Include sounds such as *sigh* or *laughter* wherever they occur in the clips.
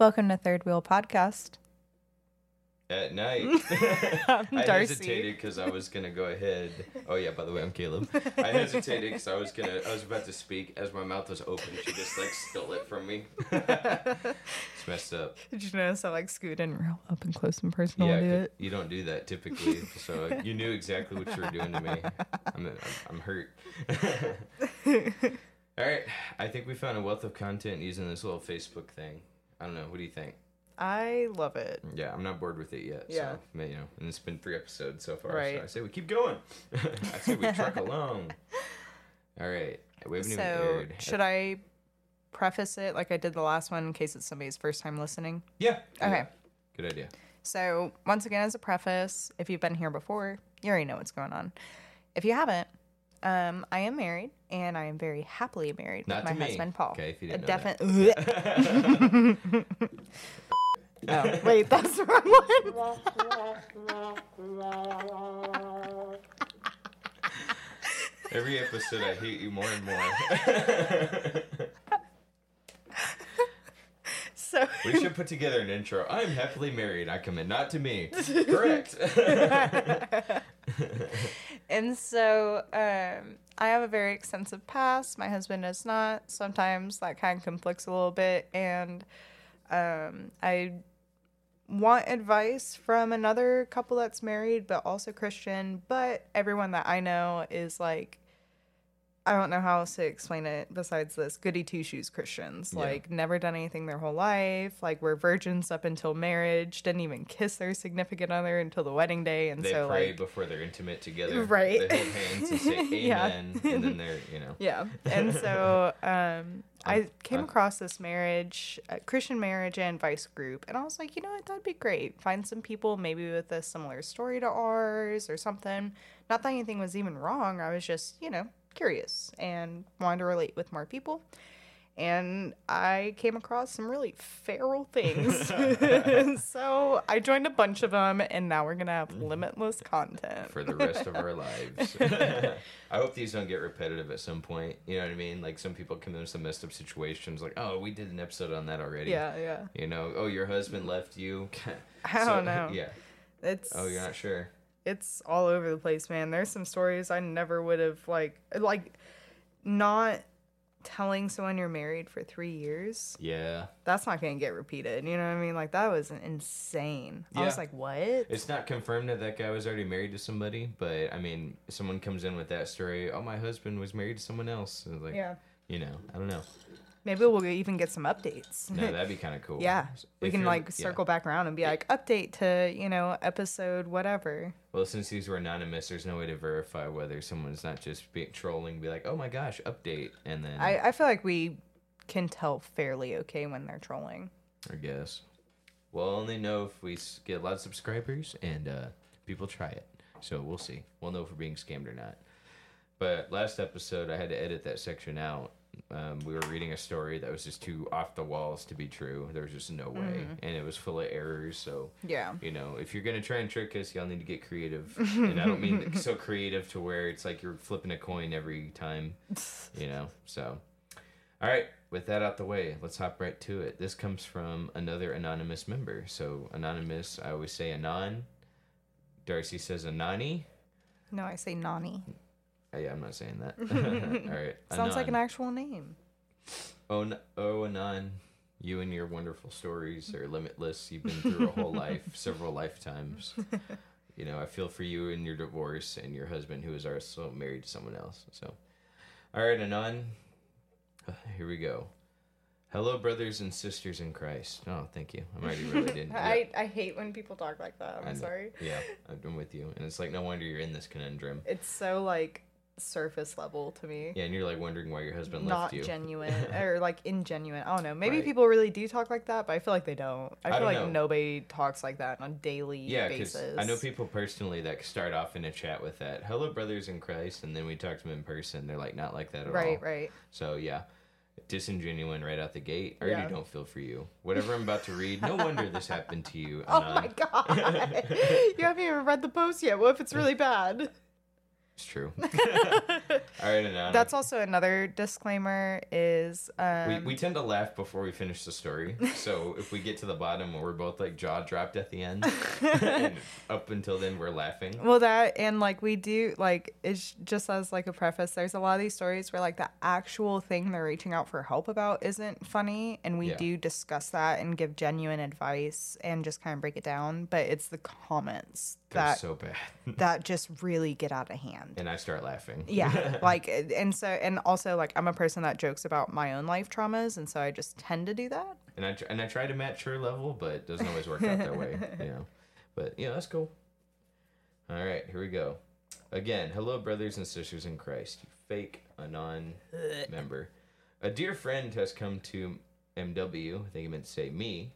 Welcome to Third Wheel Podcast. At night, *laughs* I'm *laughs* I hesitated because I was gonna go ahead. Oh yeah, by the way, I'm Caleb. I *laughs* hesitated because I was gonna, I was about to speak as my mouth was open. She just like stole it from me. it's messed up. Did you notice I like scoot in real up and close and personal yeah, it? you don't do that typically, so uh, you knew exactly what you were doing to me. I'm, I'm, I'm hurt. All right, I think we found a wealth of content using this little Facebook thing. I don't know. What do you think? I love it. Yeah, I'm not bored with it yet. Yeah. So, you know, and it's been three episodes so far. Right. So I say we keep going. *laughs* I say we truck *laughs* along. All right. We haven't even So, aired. should I preface it like I did the last one in case it's somebody's first time listening? Yeah. Okay. yeah. Good idea. So, once again, as a preface, if you've been here before, you already know what's going on. If you haven't, um, I am married and I am very happily married Not with to my me. husband, Paul. Okay, if you didn't know that. *laughs* oh, wait, that's the wrong one. Every episode, I hate you more and more. *laughs* So, we should put together an intro. I'm happily married. I commit. Not to me. *laughs* Correct. *laughs* and so um, I have a very extensive past. My husband does not. Sometimes that kind of conflicts a little bit. And um, I want advice from another couple that's married, but also Christian. But everyone that I know is like, I don't know how else to explain it besides this goody two shoes Christians. Yeah. Like, never done anything their whole life. Like, we're virgins up until marriage. Didn't even kiss their significant other until the wedding day. And they so, pray like, before they're intimate together. *laughs* Right. They hold hands and say *laughs* Yeah. amen. And then they're, you know. *laughs* Yeah. And so um, I came across this marriage, uh, Christian marriage and advice group. And I was like, you know what? That'd be great. Find some people maybe with a similar story to ours or something. Not that anything was even wrong. I was just, you know, curious and wanted to relate with more people. And I came across some really feral things. *laughs* *laughs* so I joined a bunch of them, and now we're going to have mm-hmm. limitless content. for the rest of our lives. *laughs* I hope these don't get repetitive at some point. You know what I mean? Like some people come into some messed up situations, like, oh, we did an episode on that already. yeah, yeah. You know, oh, your husband left you. I don't know. Yeah. It's Oh, you're not sure. It's all over the place, man. There's some stories I never would have like like not telling someone you're married for three years. Yeah. That's not gonna get repeated. You know what I mean? Like that was insane. I was like, what? It's not confirmed that that guy was already married to somebody, but I mean, someone comes in with that story. Oh, my husband was married to someone else. Like, yeah. you know, I don't know. Maybe we'll even get some updates. No, *laughs* that'd be kind of cool. yeah. We can like yeah. circle back around and be like, update to, you know, episode whatever. Well, since these were anonymous, there's no way to verify whether someone's not just be trolling, be like, oh my gosh, update, and then I, I feel like we can tell fairly okay when they're trolling. I guess. We'll only know if we get a lot of subscribers and uh, people try it. So we'll see. We'll know if we're being scammed or not. But last episode, I had to edit that section out. Um, we were reading a story that was just too off the walls to be true. There was just no way, and it was full of errors. So Yeah. you know, if you're gonna try and trick us, y'all need to get creative. and I don't mean so *laughs* creative to where it's like you're flipping a coin every time. You know, so. All right, with that out the way, let's hop right to it. This comes from another anonymous member. So anonymous, I always say anon. Darci says anani. No, I say Nani. Oh, yeah, I'm not saying that. *laughs* *laughs* All right. Sounds like an actual name. Oh, n- oh, Anon, you and your wonderful stories are limitless. You've been through a whole *laughs* life, several lifetimes. You know, I feel for you and your divorce and your husband who is also married to someone else. So, all right, Anon, *sighs* here we go. Hello, brothers and sisters in Christ. Oh, thank you. I'm already really didn't. I, I hate when people talk like that. I'm sorry. Yeah, I'm with you. And it's like, no wonder you're in this conundrum. It's so like surface level to me. Yeah, and you're like wondering why your husband Not left you. genuine *laughs* or like ingenuine. I don't know. Maybe Right. people really do talk like that, but I feel like they don't. I I feel don't like know. nobody talks like that on a daily Yeah, because basis. I know people personally that start off in a chat with that, "Hello, brothers in Christ," and then we talk to them in person. They're like not like that at Right, all. right. So yeah, disingenuine right out the gate. I already Yeah. don't feel for you. Whatever I'm about to read, no *laughs* wonder this happened to you. Oh Anon. my god. *laughs* you haven't even read the post yet. What if it's really bad? It's true. All right, Anon. That's also another disclaimer is um, we, we tend to laugh before we finish the story. So if we get to the bottom and we're both like jaw dropped at the end, *laughs* and up until then we're laughing. Well, that and like we do like it's just as like a preface. There's a lot of these stories where like the actual thing they're reaching out for help about isn't funny, and we Yeah. do discuss that and give genuine advice and just kind of break it down. But it's the comments They're that so bad. *laughs* that just really get out of hand. And I start laughing. Yeah, *laughs* like and so and also like I'm a person that jokes about my own life traumas, and so I just tend to do that. and I and I try to match her level, but it doesn't always work out that way, *laughs* you know. But yeah, that's cool. All right, here we go. Again, hello, brothers and sisters in Christ. You fake anon member. A dear friend has come to MW. I think he meant to say me,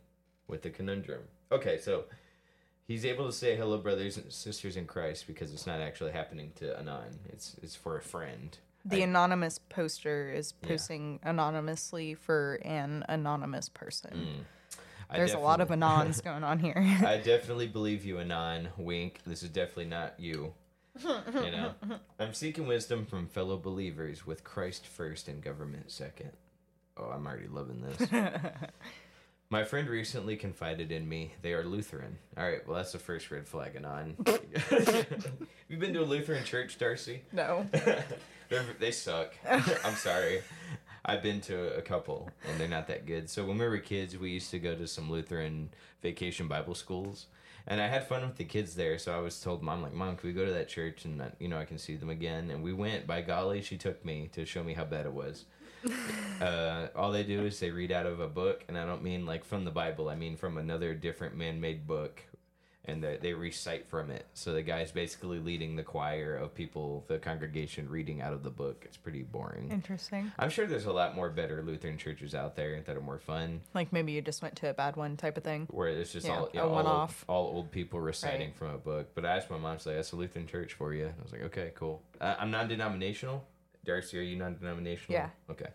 with a conundrum. Okay, so he's able to say hello, brothers and sisters in Christ because it's not actually happening to anon. It's it's for a friend. The I- anonymous poster is Yeah. posting anonymously for an anonymous person. Mm. There's a lot of anons *laughs* going on here. I definitely believe you, Anon. Wink. This is definitely not you. You know, *laughs* I'm seeking wisdom from fellow believers with Christ first and government second. Oh, I'm already loving this. *laughs* My friend recently confided in me they are Lutheran. All right, well that's the first red flag, Anon. *laughs* you been to a Lutheran church, Darci? no. *laughs* They're, suck. *laughs* I'm sorry. I've been to a couple, and they're not that good. So when we were kids, we used to go to some Lutheran vacation Bible schools, and I had fun with the kids there. So I was told mom, like, mom, can we go to that church and uh, you know I can see them again? And we went. By golly, she took me to show me how bad it was. *laughs* uh, all they do is they read out of a book, and I don't mean like from the Bible. I mean from another different man-made book and they, they recite from it. So the guy's basically leading the choir of people, the congregation reading out of the book. It's pretty boring. Interesting. I'm sure there's a lot more better Lutheran churches out there that are more fun, Like maybe you just went to a bad one type of thing. where it's just Yeah, all a all, old, all old people reciting Right. from a book. But I asked my mom, she's like, "That's a Lutheran church for you." I was like, "Okay, cool." Uh, I'm non-denominational. Darci, are you non-denominational? Yeah. Okay.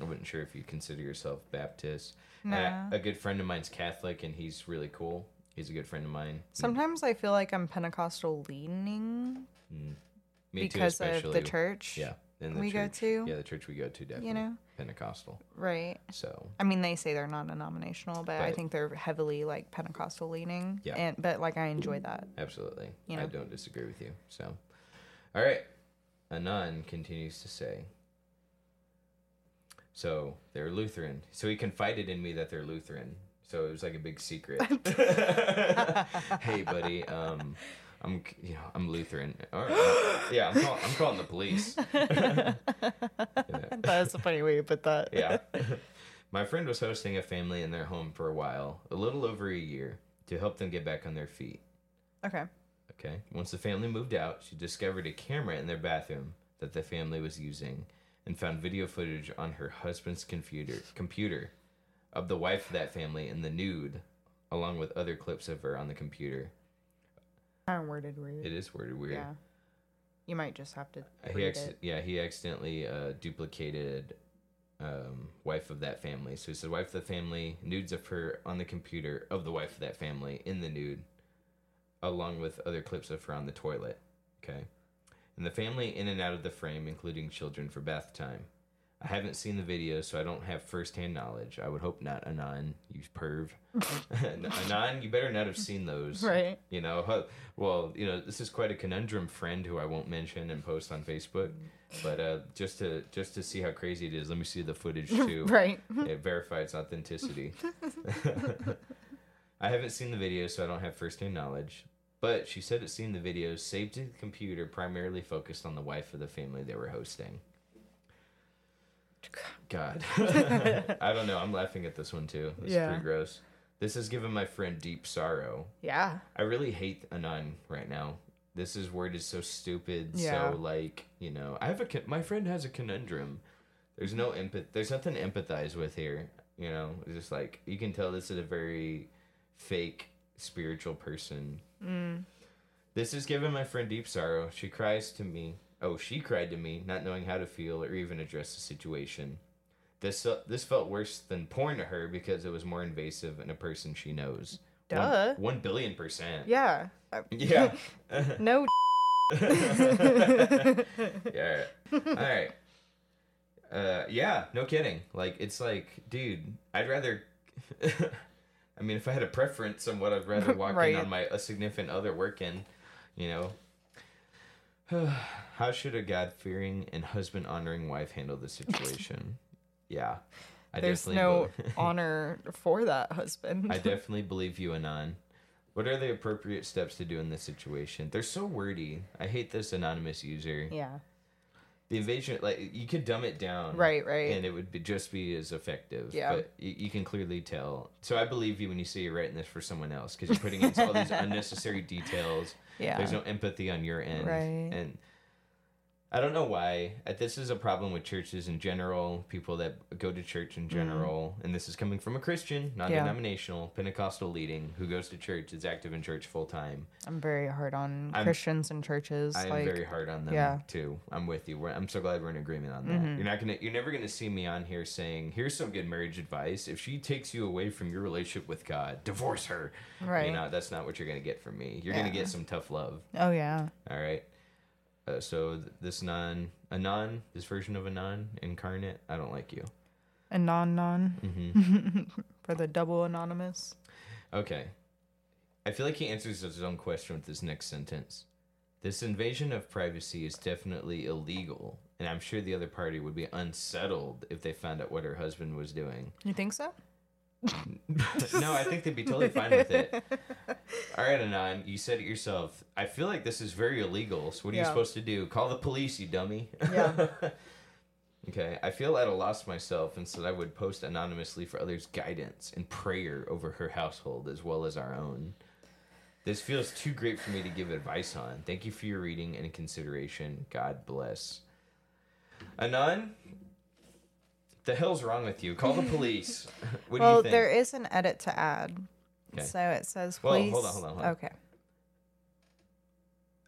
I wasn't sure if you consider yourself Baptist. No. Uh, a good friend of mine's Catholic, and he's really cool. He's a good friend of mine. Sometimes I feel like I'm Pentecostal leaning Me because too, of the church. Yeah, the we go to, Yeah, the church we go to definitely. You know? Pentecostal. Right. So I mean, they say they're not denominational, but I think they're heavily like Pentecostal leaning. Yeah. And but like I enjoy that. absolutely, You know? I don't disagree with you. So, all right. Anon continues to say. So they're Lutheran. So he confided in me that they're Lutheran. So it was like a big secret. *laughs* *laughs* hey, buddy. Um, I'm you know I'm Lutheran. All right. yeah, I'm, call- I'm calling the police. *laughs* Yeah. That's a funny way to put that. yeah. My friend was hosting a family in their home for a while, a little over a year, to help them get back on their feet. Okay. Okay. Once the family moved out, she discovered a camera in their bathroom that the family was using and found video footage on her husband's computer computer of the wife of that family in the nude, along with other clips of her on the computer. Kind of worded weird. It is worded weird. Yeah. You might just have to Uh, He it. yeah, he accidentally uh, duplicated um, wife of that family. So he said wife of the family, nudes of her on the computer of the wife of that family in the nude, along with other clips of her on the toilet. Okay, and the family in and out of the frame, including children for bath time. I haven't seen the video, so I don't have firsthand knowledge. I would hope not, Anon, you perv. *laughs* *laughs* Anon, you better not have seen those. Right. You know, well, you know, this is quite a conundrum friend who I won't mention and post on Facebook, but uh, just to just to see how crazy it is, let me see the footage *laughs* too. Right. It verify its authenticity. I haven't seen the video, so I don't have firsthand knowledge. But she said it seeing the videos saved to the computer primarily focused on the wife of the family they were hosting. God. *laughs* I don't know. I'm laughing at this one too. It's Yeah. pretty gross. This has given my friend deep sorrow. Yeah. I really hate Anon right now. This is word is so stupid. Yeah. So like you know, I have a my friend has a conundrum. There's no empath. There's nothing to empathize with here. You know, it's just like you can tell this is a very fake spiritual person. Mm. This has given my friend deep sorrow. She cries to me. Oh, she cried to me, not knowing how to feel or even address the situation. This uh, this felt worse than porn to her because it was more invasive in a person she knows. One- Duh. One, billion percent. Yeah. Uh, *laughs* Yeah. *laughs* No. *laughs* yeah. All right. Uh, yeah, no kidding. Like it's like, dude, I'd rather. I mean, if I had a preference on what I'd rather walk Right. in on my a significant other working, you know. *sighs* How should a God fearing and husband honoring wife handle the situation? *laughs* yeah, I There's definitely no *laughs* honor for that husband. I *laughs* definitely believe you, Anon. What are the appropriate steps to do in this situation? They're so wordy. I hate this anonymous user. yeah. The invasion, like you could dumb it down, Right, right. and it would be just be as effective. Yeah. but you, you can clearly tell. So I believe you when you say you're writing this for someone else because you're putting in all these *laughs* unnecessary details. Yeah. There's no empathy on your end, Right. and I don't know why. Uh, This is a problem with churches in general. People that go to church Mm-hmm. in general, and this is coming from a Christian, non-denominational, Pentecostal leading who goes to church, is active in church full time. I'm very hard on I'm- Christians and churches. I am like, very hard on them yeah. Mm-hmm. too. I'm with you. We're, I'm so glad we're in agreement on that. You're not gonna, you're never gonna see me on here saying, "Here's some good marriage advice. If she takes you away from your relationship with God, divorce her." Right. You know, that's not what you're gonna get from me. You're gonna get some tough love. oh yeah. All right. Uh, so th- this non, anon, this version of a anon incarnate, I don't like you. A non non hmm *laughs* for the double anonymous. Okay. I feel like he answers his own question with this next sentence. This invasion of privacy is definitely illegal, and I'm sure the other party would be unsettled if they found out what her husband was doing. You think so? No, I think they'd be totally fine with it. All right, Anon, you said it yourself. I feel like this is very illegal. So what are you supposed to do? Call the police, you dummy. Yeah. *laughs* okay, I feel at a loss myself, and so I would post anonymously for others' guidance and prayer over her household as well as our own. This feels too great for me to give advice on. Thank you for your reading and consideration. God bless. Anon, the hell's wrong with you? Call the *laughs* police. *laughs* what do you think? there is an edit to add. Okay. So it says, Well, please. hold on, hold on, hold on. Okay.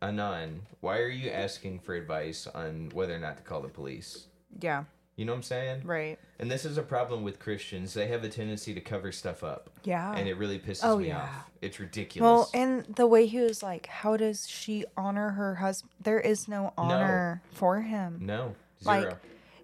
Anon, why are you asking for advice on whether or not to call the police? Yeah. You know what I'm saying? Right. And this is a problem with Christians. They have a tendency to cover stuff up. Yeah. And it really pisses Oh, me yeah. off. It's ridiculous. Well, and the way he was like, how does she honor her husband? There is no honor for him. no. Like, Zero.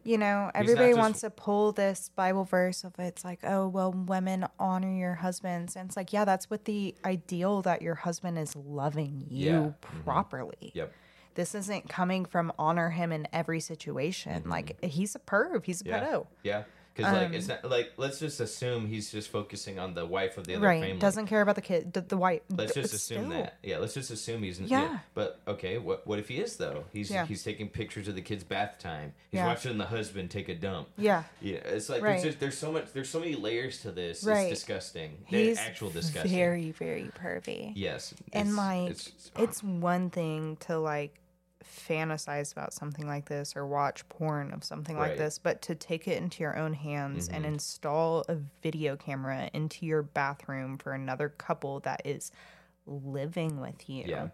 You know, everybody just- wants to pull this Bible verse of it's like, oh, well, women honor your husbands. And it's like, yeah, that's what the ideal that your husband is loving you Yeah. Mhm. properly. Yep. This isn't coming from honor him in every situation. Like, he's a perv, he's a Mm-hmm. Yeah. pedo. Yeah. Because like um, it's not like let's just assume he's just focusing on the wife of the other Right. family. Doesn't care about the kid, the, the white. Let's just assume still. that. Yeah, let's just assume he's Yeah. But okay, what what if he is though? He's Yeah. he's taking pictures of the kid's bath time. He's Yeah. watching the husband take a dump. Yeah. Yeah, it's like Right. there's just there's so much there's so many layers to this. Right. It's disgusting. He's actual disgusting. very, very pervy. yes. and it's- like it's, it's, one thing to like fantasize about something like this or watch porn of something Right. like this but to take it into your own hands and Mhm. install a video camera into your bathroom for another couple that is living with you yeah.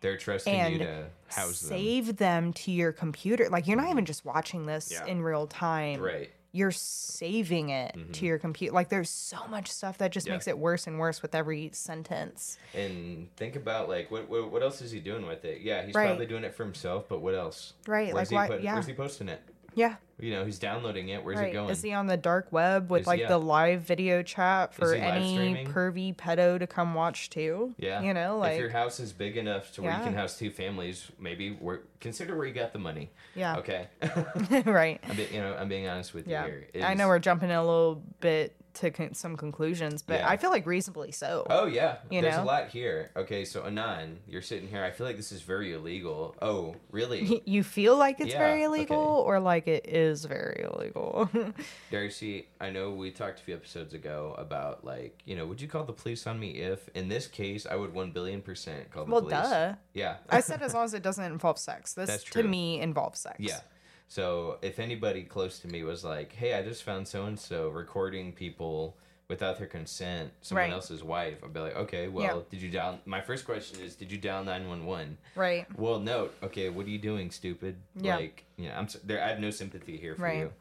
They're trusting you to house them. save them. to your computer like you're not even just watching this Yeah. in real time Right. You're saving it Mhm. to your computer like there's so much stuff that just Yeah. makes it worse and worse with every sentence And think about like what, what what else is he doing with it? Yeah, he's Right. probably doing it for himself, but what else? right Where's like he why put, yeah Where's he posting it? Yeah You know, he's downloading it. Where's right. it going? Is he on the dark web with Is- like yeah. the live video chat for any pervy pedo to come watch too? yeah. You know, like if your house is big enough to where you can house two families, maybe where, consider where you got the money. yeah, Okay. *laughs* right. I'm be, you know I'm being honest with Yeah, you here. I know we're jumping a little bit to con- some conclusions, but Yeah. I feel like reasonably so. Oh yeah, You there's know? a lot here. Okay, so Anon, you're sitting here. I feel like this is very illegal. Oh, really? *laughs* You feel like it's Yeah, very illegal, okay. or like it is very illegal. *laughs* Darci, I know we talked a few episodes ago about like, you know, would you call the police on me if, in this case, I would one billion percent call the police? well, police. duh. Yeah. I said *laughs* as long as it doesn't involve sex. This That's to true. me involves sex. Yeah. So if anybody close to me was like, "Hey, I just found so and so recording people without their consent, someone Right. else's wife," I'd be like, "Okay, well, did you dial?" My first question is, "Did you dial nine one one?" Right. Well, no. Okay, what are you doing, stupid? Yeah. Like, you know, I'm there. I have no sympathy here for Right. you.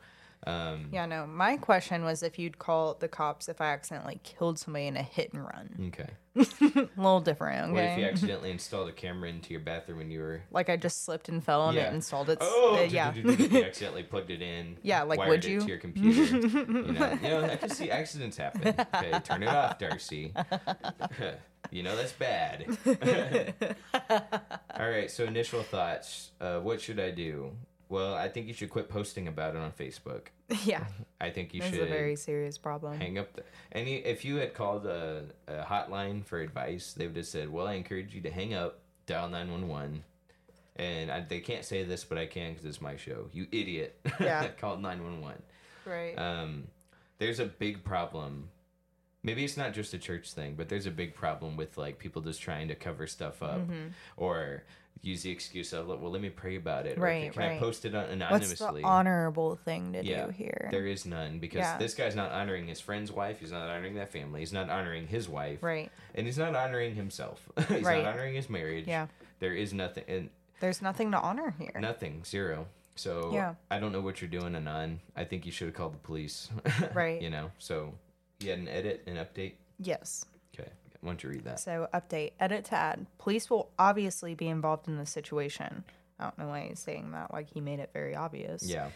Um, Yeah, no. My question was if you'd call the cops if I accidentally killed somebody in a hit and run. Okay. A *laughs* little different, What if you accidentally installed a camera into your bathroom when you were? Like I just slipped and fell on it Yeah. and installed it. Oh, uh, yeah. you *laughs* accidentally plugged it in. Yeah, like, would it you? to your computer? *laughs* you, know, you know, I can see accidents happen. Okay, turn it off, Darci. you know that's bad. All right. So initial thoughts. Uh, what should I do? Well, I think you should quit posting about it on Facebook. *laughs* yeah. I think you This is should a very serious problem. hang up the any if you had called a, a hotline for advice they would have said well i encourage you to hang up dial 911 and I, they can't say this but i can because it's my show you idiot *laughs* Yeah. called 911 Right. um, there's a big problem maybe it's not just a church thing but there's a big problem with like people just trying to cover stuff up Mm-hmm. or use the excuse of well let me pray about it or Right, can i post it on- What's anonymously the honorable thing to Yeah, do here? there is none because Yeah. this guy's not honoring his friend's wife. He's not honoring that family. He's not honoring his wife. Right. And he's not honoring himself. *laughs* he's Right. not honoring his marriage. Yeah. There is nothing. And There's nothing to honor here. nothing. Zero. So Yeah. I don't know what you're doing, Anon. I think you should have called the police. *laughs* Right. you know. So you had an edit, an update. Yes. Why don't you read that? So, update, edit to add. Police will obviously be involved in the situation. I don't know why he's saying that, like he made it very obvious. Yeah.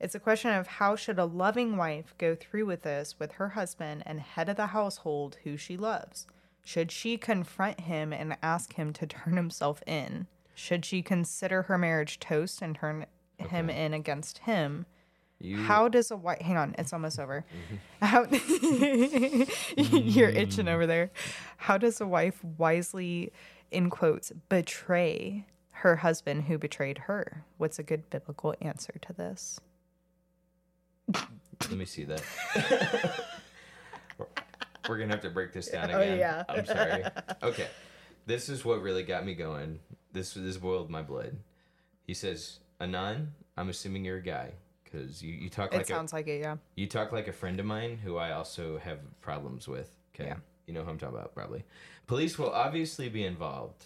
It's a question of how should a loving wife go through with this with her husband and head of the household who she loves? Should she confront him and ask him to turn himself in? Should she consider her marriage toast and turn him in against him? You. How does a wife? Hang on, it's almost over. Mm-hmm. How *laughs* you're itching over there? How does a wife wisely, in quotes, betray her husband who betrayed her? What's a good biblical answer to this? Let me see that. *laughs* We're gonna have to break this down again. Oh, again. yeah. I'm sorry. *laughs* Okay, this is what really got me going. This this boiled my blood. He says, "Anon, I'm assuming you're a guy because you, you talk like It sounds a like it, yeah. you talk like a friend of mine who I also have problems with. Okay, Yeah. you know who I'm talking about probably. Police will obviously be involved."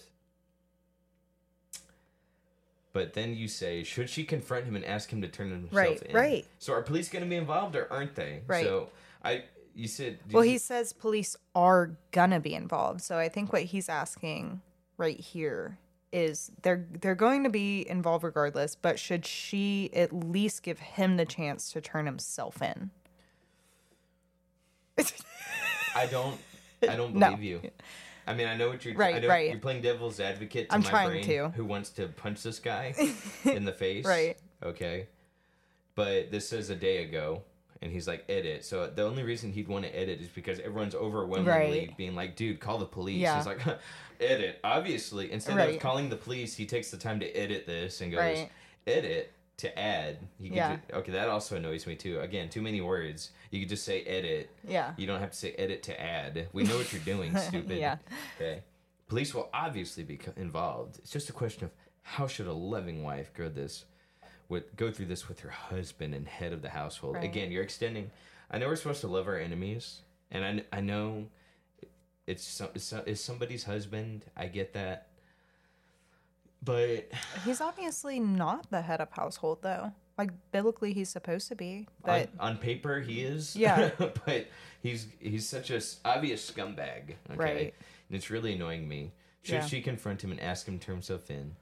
But then you say, should she confront him and ask him to turn himself Right, in? right. So are police going to be involved or aren't they? Right. So I, you said. did Well, you- he says police are gonna be involved. So I think what he's asking right here is they're they're going to be involved regardless, but should she at least give him the chance to turn himself in? I don't. I don't *laughs* No. believe you. I mean, I know what you're. I Right, know right. You're playing devil's advocate to I'm my trying brain, to. who wants to punch this guy *laughs* in the face. Right. Okay. But this is a day ago, and he's like, edit. So the only reason he'd want to edit is because everyone's overwhelmingly Right. being like, dude, call the police. Yeah. He's like, edit. Obviously, instead of calling the police, he takes the time to edit this and goes, Right. edit to add. You Yeah. ju- okay, that also annoys me too. Again, too many words. You could just say edit. Yeah. You don't have to say edit to add. We know what you're doing, *laughs* stupid. Yeah. Okay. Police will obviously be involved. It's just a question of how should a loving wife go this with go through this with her husband and head of the household. Right. Again, you're extending. I know we're supposed to love our enemies, and I, I know it's some, it's, it's somebody's husband. I get that, but He's obviously not the head of household though. Like biblically he's supposed to be. But on paper he is. Yeah. *laughs* but he's he's such a obvious scumbag. Okay. Right. And it's really annoying me. Should Yeah. she confront him and ask him to turn himself in?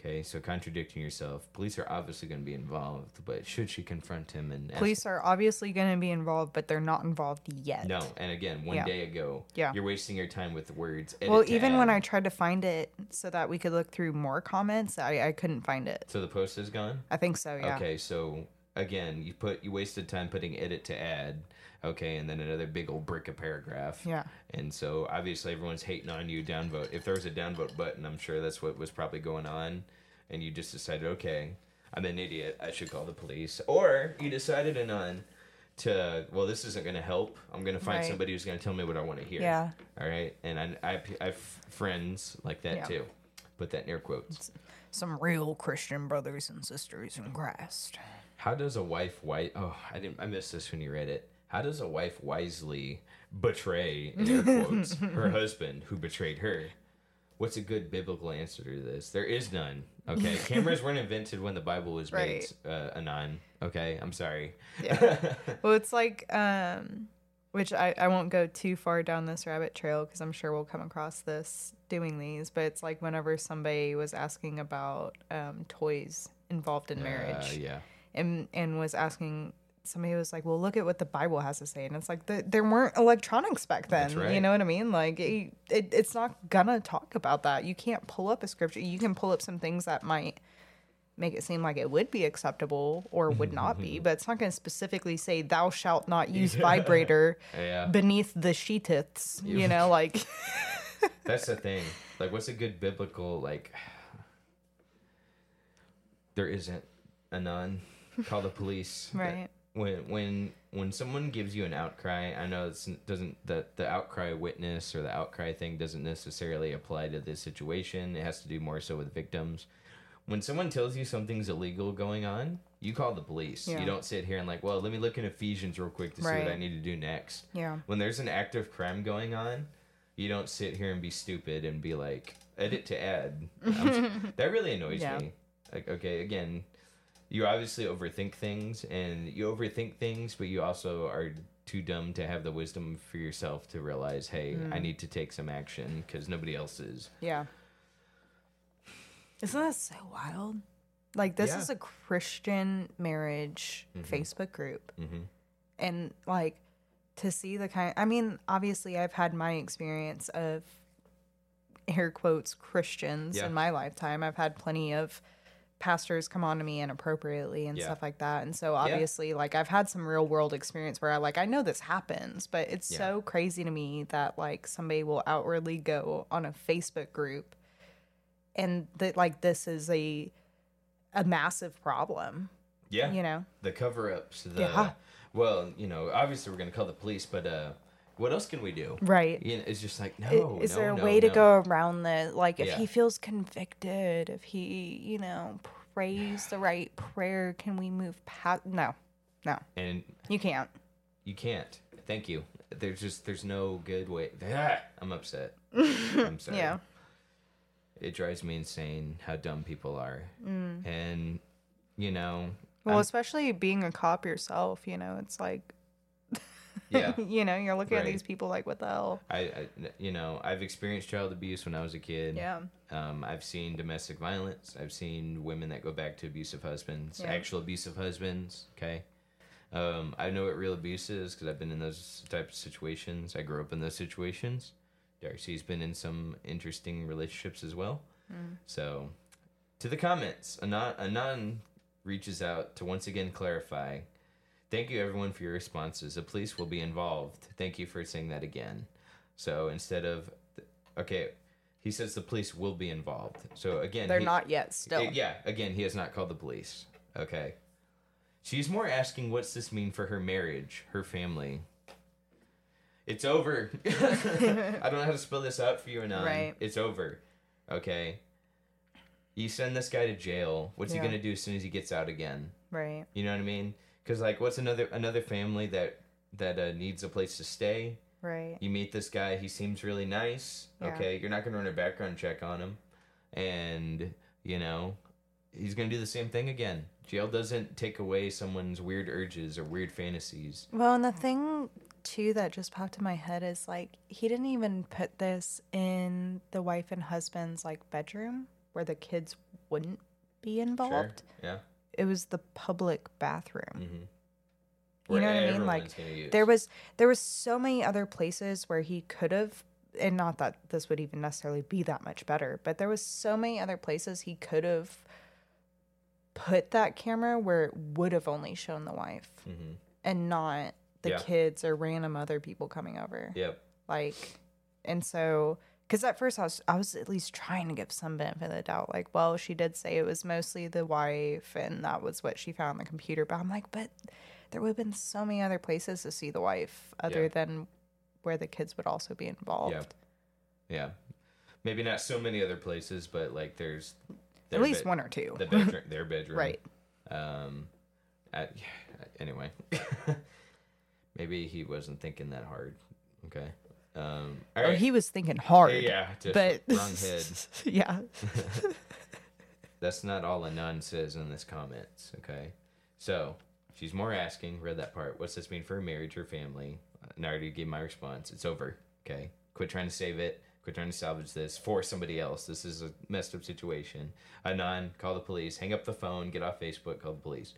Okay, so contradicting yourself. Police are obviously going to be involved, but should she confront him and ask police are obviously gonna be involved, but they're not involved yet. No, and again, one Yeah. day ago, Yeah. you're wasting your time with words. Well, edit to even when add. I tried to find it so that we could look through more comments, I, I couldn't find it. so the post is gone. I think so, yeah. Okay, so again, you put you wasted time putting edit to add. Okay, and then another big old brick of paragraph. Yeah. And so obviously everyone's hating on you. Downvote. If there was a downvote button, I'm sure that's what was probably going on. And you just decided, okay, I'm an idiot. I should call the police. Or you decided anon to, well, this isn't going to help. I'm going to find Right. somebody who's going to tell me what I want to hear. Yeah. All right. And I, I, I have friends like that Yeah. too. Put that in air quotes. Some real Christian brothers and sisters in Christ. How does a wife wi Oh, I didn't. I missed this when you read it. How does a wife wisely betray in air quotes *laughs* her husband who betrayed her? what's a good biblical answer to this? There is none. Okay, *laughs* cameras weren't invented when the Bible was made. Uh, anon. Okay, I'm sorry. Yeah. *laughs* well, it's like, um, which I, I won't go too far down this rabbit trail because I'm sure we'll come across this doing these, but it's like whenever somebody was asking about um, toys involved in marriage. Uh, yeah. and and was asking somebody was like well look at what the bible has to say and it's like the, there weren't electronics back then right. you know what i mean like it, it, it's not gonna talk about that you can't pull up a scripture you can pull up some things that might make it seem like it would be acceptable or would not be *laughs* but it's not going to specifically say thou shalt not *laughs* use vibrator Yeah. beneath the sheetiths you know *laughs* like That's the thing. Like, what's a good biblical like? *sighs* There isn't a nun. Call the police. Right. When when when someone gives you an outcry, I know it doesn't the the outcry witness or the outcry thing doesn't necessarily apply to this situation. It has to do more so with victims. When someone tells you something's illegal going on, you call the police. Yeah. You don't sit here and like, well, let me look in Ephesians real quick to see what I need to do next yeah when there's an active crime going on, you don't sit here and be stupid and be like, edit to add. *laughs* That really annoys Yeah. me. Like, okay, again, you obviously overthink things and you overthink things, but you also are too dumb to have the wisdom for yourself to realize, hey, I Mm. need to take some action because nobody else is. Yeah. Isn't that so wild? Like this Yeah. is a Christian marriage Facebook group. Mhm. And like to see the kind I mean, obviously I've had my experience of air quotes Christians Yeah. in my lifetime. I've had plenty of pastors come on to me inappropriately and Yeah. stuff like that. And so obviously like I've had some real world experience where I like I know this happens, but it's Yeah. so crazy to me that like somebody will outwardly go on a Facebook group and that like this is a a massive problem, Yeah. you know? The cover ups, the. Yeah. Well, you know, obviously we're going to call the police, but uh, what else can we do? Right. You know, it's just like, no. Is no, there a no, way to go around this? like if Yeah. he feels convicted, if he, you know, prays the right prayer, can we move past no. No. And You can't. You can't. Thank you. There's just there's no good way. *laughs* I'm upset. *laughs* I'm sorry. Yeah. It drives me insane how dumb people are. Mm. And you know, Well, I'm- especially being a cop yourself, you know, it's like yeah. *laughs* you know, you're looking at these people like what the hell? I, I you know, I've experienced child abuse when I was a kid. Yeah. Um, I've seen domestic violence. I've seen women that go back to abusive husbands, Yeah. actual abusive husbands. Okay. Um, I know what real abuse is because I've been in those type of situations. I grew up in those situations. Darci's been in some interesting relationships as well. So, to the comments, Anon, Anon reaches out to once again clarify. Thank you everyone for your responses. The police will be involved. Thank you for saying that again. So instead of, okay, he says the police will be involved. So again, They're he- not yet still. uh, Yeah, again, he has not called the police. Okay. She's more asking what's this mean for her marriage, her family. It's over. *laughs* I don't know how to spell this out for you and I. Right. It's over. Okay. You send this guy to jail. What's Yeah. he gonna do as soon as he gets out again? Right. You know what I mean? Because like, what's another another family that that uh, needs a place to stay? Right. You meet this guy, he seems really nice. Yeah. Okay, you're not gonna run a background check on him, and you know, he's gonna do the same thing again. Jail doesn't take away someone's weird urges or weird fantasies. Well, and the thing too that just popped in my head is like he didn't even put this in the wife and husband's like bedroom where the kids wouldn't be involved. Sure. Yeah. It was the public bathroom. Mm-hmm. You know what I mean? Like there was there was so many other places where he could have and not that this would even necessarily be that much better, but there was so many other places he could have put that camera where it would have only shown the wife Mhm. and not the Yeah. kids or random other people coming over. Yep. Like and so because at first I was I was at least trying to give some benefit of the doubt. Like, well, she did say it was mostly the wife and that was what she found on the computer. But I'm like, but there would have been so many other places to see the wife other Yeah. than where the kids would also be involved. Yeah. Yeah. Maybe not so many other places, but like there's At least bed- one or two. the *laughs* bedroom, their bedroom. Right. Um. At, yeah, anyway. *laughs* Maybe he wasn't thinking that hard. Okay. Um, right. he was thinking hard. yeah, just but wrong *laughs* head. yeah. *laughs* That's not all Anon says in this comments, okay? So, she's more asking, read that part. What's this mean for her marriage or family? And I already gave my response. It's over, okay? Quit trying to save it. Quit trying to salvage this for somebody else. This is a messed up situation. Anon, call the police. Hang up the phone. Get off Facebook. Call the police.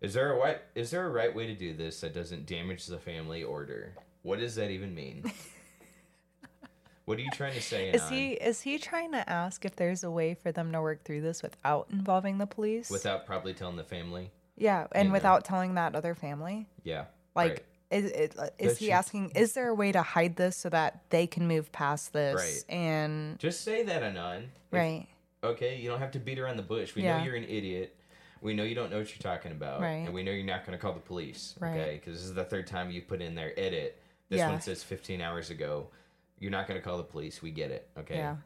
Is there a what? Is there a right way to do this that doesn't damage the family order? What does that even mean? *laughs* what are you trying to say? Is he is he trying to ask if there's a way for them to work through this without involving the police? without probably telling the family? yeah, and Yeah. without telling that other family. Yeah. Like, right. is, is, uh, is he she- asking? Is there a way to hide this so that they can move past this? Right. And Just say that, Anon. If- right, Okay, you don't have to beat around the bush. We Yeah. know you're an idiot. We know you don't know what you're talking about. Right. And we know you're not going to call the police. Right. Okay? Because this is the third time you put in there edit. This Yeah. one says 15 hours ago. You're not going to call the police. We get it. Okay? yeah,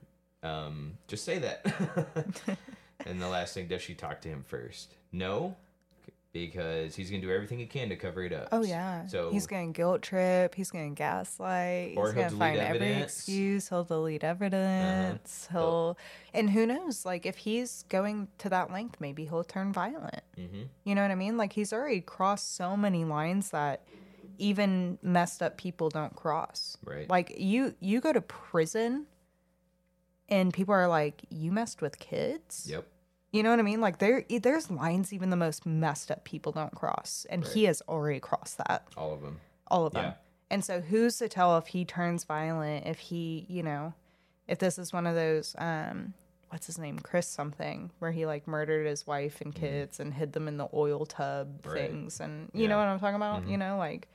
Um, just say that. *laughs* and the last thing, does she talk to him first? No. Because he's going to do everything he can to cover it up. oh yeah. So he's gonna guilt trip. He's gonna gaslight. Or he's gonna find every evidence. Uh-huh. excuse. He'll delete evidence. He'll, and who knows? Like if he's going to that length, maybe he'll turn violent. Mhm. You know what I mean? Like he's already crossed so many lines that even messed up people don't cross. Right. Like you you go to prison and people are like, You messed with kids? Yep. You know what I mean? Like there there's lines even the most messed up people don't cross. And he has already crossed that. All of them. All of them. Yeah. And so who's to tell if he turns violent, if he, you know, if this is one of those um what's his name? Chris something, where he like murdered his wife and kids and hid them in the oil tub Mm-hmm. Right. things and you know Yeah. Mm-hmm. what I'm talking about? You know, like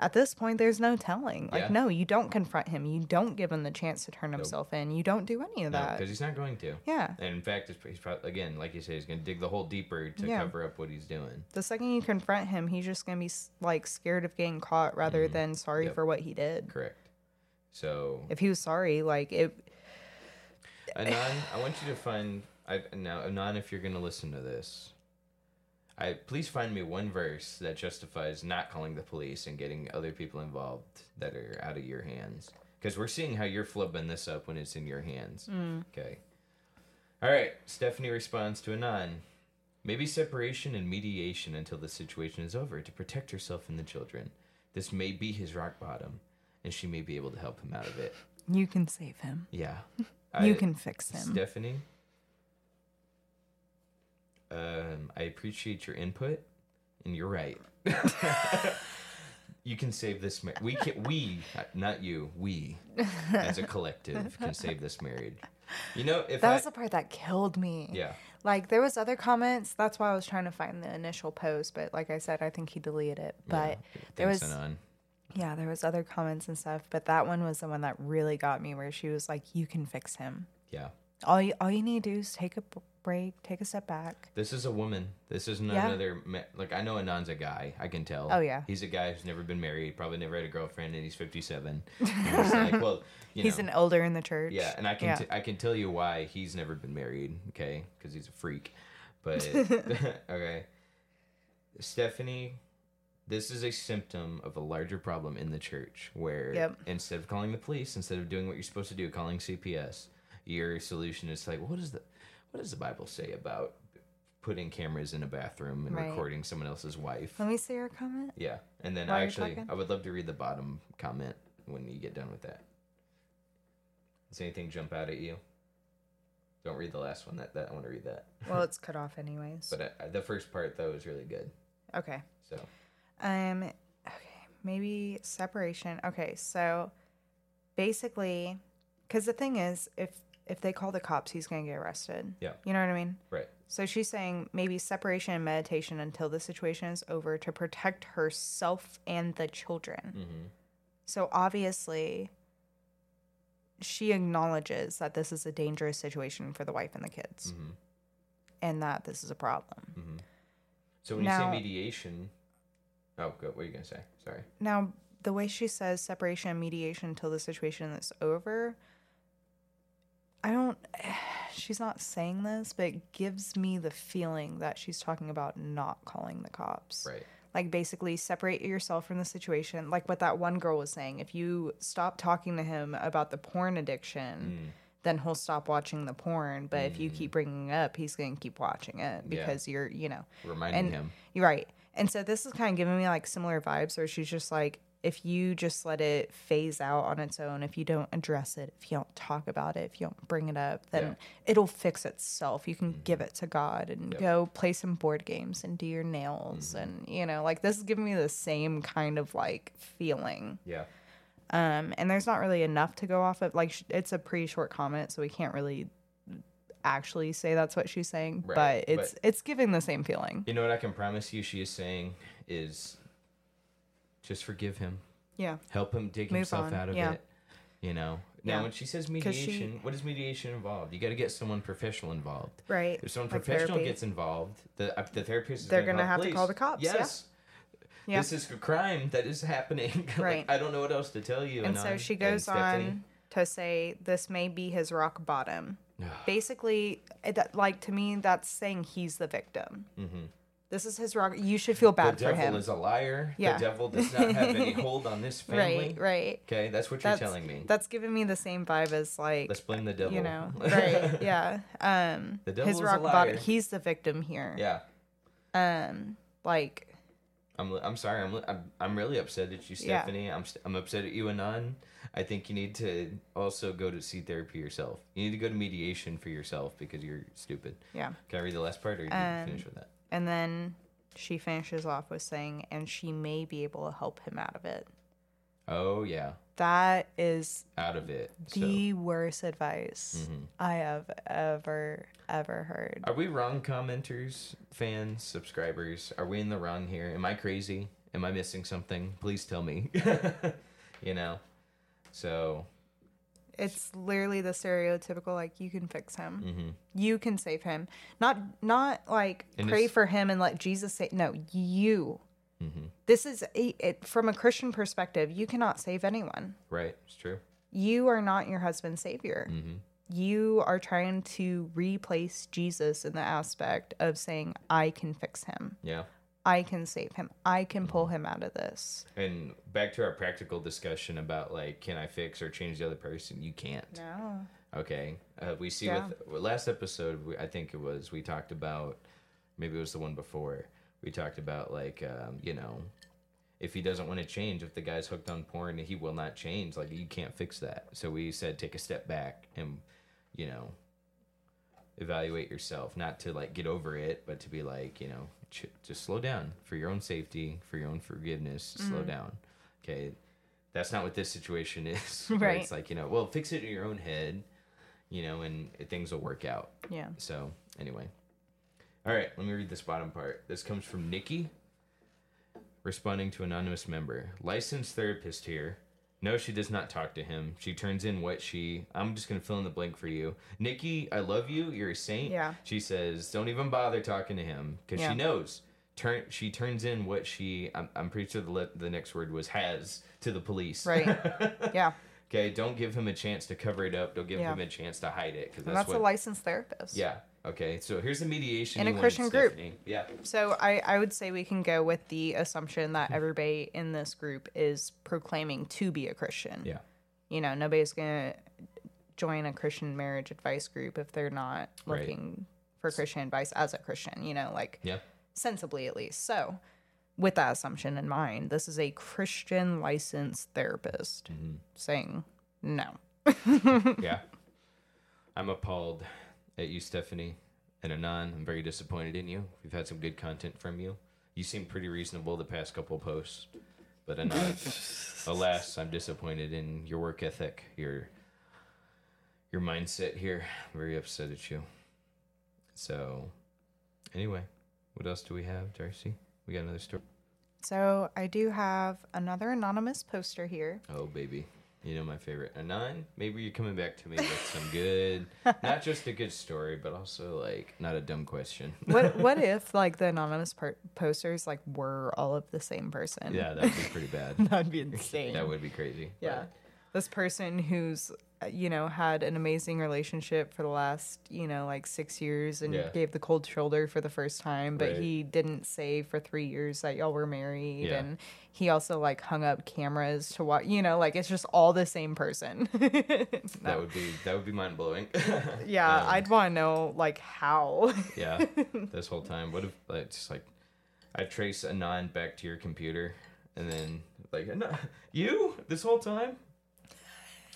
at this point there's no telling. Like Yeah. no, you don't confront him. You don't give him the chance to turn himself in. You don't do any of No, that. because he's not going to. yeah. And in fact, he's probably, again, like you say, he's going to dig the hole deeper to Yeah. cover up what he's doing. The second you confront him, he's just gonna be like scared of getting caught rather than sorry Mm-hmm. Yep. for what he did. Correct. So, If he was sorry, like it, Anon, I want you to find. I now Anon, if you're going to listen to this, I please find me one verse that justifies not calling the police and getting other people involved that are out of your hands. Because we're seeing how you're flubbing this up when it's in your hands. Mm. Okay. All right. Stephanie responds to Anon. Maybe separation and mediation until the situation is over to protect herself and the children. This may be his rock bottom, and she may be able to help him out of it. you can save him. Yeah. *laughs* you I- can fix him. Stephanie, um, I appreciate your input, and you're right. you can save this. Mar- we can. We, not you. We, as a collective, can save this marriage. You know, if that I, was the part that killed me. yeah, Like there was other comments. That's why I was trying to find the initial post, but like I said, I think he deleted it. But there was yeah, there was other comments and stuff. But that one was the one that really got me, where she was like, "You can fix him. Yeah, All you all you need to do is take a break, take a step back." this is a woman. This is none Yeah. other. Ma- like I know Anon's a guy. I can tell. Oh, yeah. he's a guy who's never been married. Probably never had a girlfriend, and he's fifty-seven. Like, *laughs* well, you He's know, an elder in the church. Yeah, and I can Yeah. t- I can tell you why he's never been married, okay? Because he's a freak. But *laughs* *laughs* okay, Stephanie, this is a symptom of a larger problem in the church where Yep. instead of calling the police, instead of doing what you're supposed to do, calling CPS, your solution is like, what is the what does the Bible say about putting cameras in a bathroom and Right. recording someone else's wife? Let me see your comment. Yeah, and then While I actually? I would love to read the bottom comment when you get done with that. Does anything jump out at you? Don't read the last one. That that I want to read that. Well, *laughs* it's cut off anyways. But uh, the first part though is really good. okay. So Um okay, maybe separation. Okay, so basically cuz the thing is if if they call the cops, he's going to get arrested. Yeah. You know what I mean? right, So she's saying maybe separation and meditation until the situation is over to protect herself and the children. mm-hmm. So obviously she acknowledges that this is a dangerous situation for the wife and the kids Mm-hmm. and that this is a problem. so when you say mediation, oh, good. What are you gonna say? Sorry. Now, the way she says separation and mediation until the situation is over, I don't. *sighs* She's not saying this, but it gives me the feeling that she's talking about not calling the cops. Right. like basically separate yourself from the situation like what that one girl was saying if you stop talking to him about the porn addiction mm. then he'll stop watching the porn but if you mm. keep bringing it up he's going to keep watching it Yeah. because you're you know Reminding and him. you're right and so this is kind of giving me like similar vibes where she's just like if you just let it phase out on its own if you don't address it if you don't talk about it if you don't bring it up then Yeah. it'll fix itself you can give it to god and Yep. go play some board games and do your nails and you know like this is giving me the same kind of like feeling Yeah. um and there's not really enough to go off of like sh- it's a pretty short comment so we can't really actually say that's what she's saying Right, but it's but- it's giving the same feeling You know what I can promise you she is saying is just forgive him. yeah Help him dig Move himself on, out of yeah. it. You know? Now Yeah. when she says 'Cause she- mediation, what is mediation involved? You got to get someone professional involved. right If someone Like professional therapy. gets involved, the uh, the therapist is They're gonna, gonna call have to call the cops. Yes. Yeah. This is a crime that is happening. *laughs* Like, Right. I don't know what else to tell you. and so Anon she goes on to say this may be his rock bottom *sighs* basically it, that, like to me that's saying he's the victim this is his rock you should feel the bad for devil him is a liar. Yeah. The devil does not have any *laughs* hold on this family. right right Okay, that's what you're telling me. that's giving me the same vibe as like Let's blame the devil. you know *laughs* right yeah um The devil his is a rock liar. bottom he's the victim here yeah. um like I'm, I'm sorry. I'm, I'm I'm really upset at you, Yeah. Stephanie. I'm I'm upset at you, Anon. I think you need to also go to see therapy yourself. You need to go to mediation for yourself because you're stupid. yeah Can I read the last part, or you Um, finish with that? And then she finishes off with saying and she may be able to help him out of it Oh yeah, that is out of it. So, the worst advice Mhm. I have ever ever heard. are we wrong, commenters, fans, subscribers? Are we in the wrong here? Am I crazy? Am I missing something? Please tell me. *laughs* you know. So. It's literally the stereotypical like you can fix him, hmm you can save him. Not not like And pray for him and let Jesus say no. You. hmm This is a, it, from a Christian perspective. You cannot save anyone. Right. It's true. You are not your husband's savior. hmm You are trying to replace Jesus in the aspect of saying, "I can fix him. Yeah. I can save him. I can pull him out of this." And back to our practical discussion about like, can I fix or change the other person? You can't. No. Okay. Uh, we see Yeah. with last episode, we, I think it was, we talked about, maybe it was the one before, we talked about like, um, you know, if he doesn't want to change, if the guy's hooked on porn, he will not change. Like, you can't fix that. So we said take a step back and, you know, evaluate yourself, not to like get over it, but to be like, you know, ch- just slow down for your own safety, for your own forgiveness. Slow mm. down. Okay. That's not what this situation *laughs* is. *laughs* where Right. It's like, you know, well, fix it in your own head, you know, and things will work out. Yeah. So, anyway. All right, let me read this bottom part. This comes from Nikki, responding to anonymous member. Licensed therapist here. No, she does not talk to him. She turns in what she. I'm just gonna fill in the blank for you, Nikki. I love you. You're a saint. Yeah. She says, don't even bother talking to him because Yeah. she knows. Turn. She turns in what she. I'm, I'm pretty sure the le- the next word was has to the police. Right. *laughs* Yeah. okay. Don't give him a chance to cover it up. Don't give Yeah. him a chance to hide it because that's, that's what. a licensed therapist. Yeah. Okay. So here's the mediation. In a Christian group. Stephanie. Yeah. So I, I would say we can go with the assumption that everybody in this group is proclaiming to be a Christian. Yeah. You know, nobody's gonna join a Christian marriage advice group if they're not Right. looking for Christian advice as a Christian, you know, like Yeah. sensibly at least. So with that assumption in mind, this is a Christian licensed therapist Mm-hmm. saying no. *laughs* yeah. I'm appalled at you, Stephanie, and Anon. I'm very disappointed in you. We've had some good content from you. You seem pretty reasonable the past couple posts, but Anon, *laughs* alas, I'm disappointed in your work ethic, your your mindset here. I'm Very upset at you. So, anyway, what else do we have, Darci? We got another story. So I do have another anonymous poster here. Oh, baby. You know my favorite. A nine. maybe you're coming back to me with some good, *laughs* not just a good story, but also like not a dumb question. *laughs* What what if like the anonymous part posters like were all of the same person? yeah, that would be pretty bad. *laughs* that'd be insane. that would be crazy. yeah. This person who's you know, had an amazing relationship for the last, you know, like six years and Yeah. gave the cold shoulder for the first time, but Right. he didn't say for three years that y'all were married. Yeah. And he also like hung up cameras to watch, you know, like it's just all the same person. *laughs* That would be that would be mind blowing. *laughs* yeah, *laughs* Um, I'd want to know like how. yeah. This whole time, what if like just like I trace Anon back to your computer, and then like you this whole time?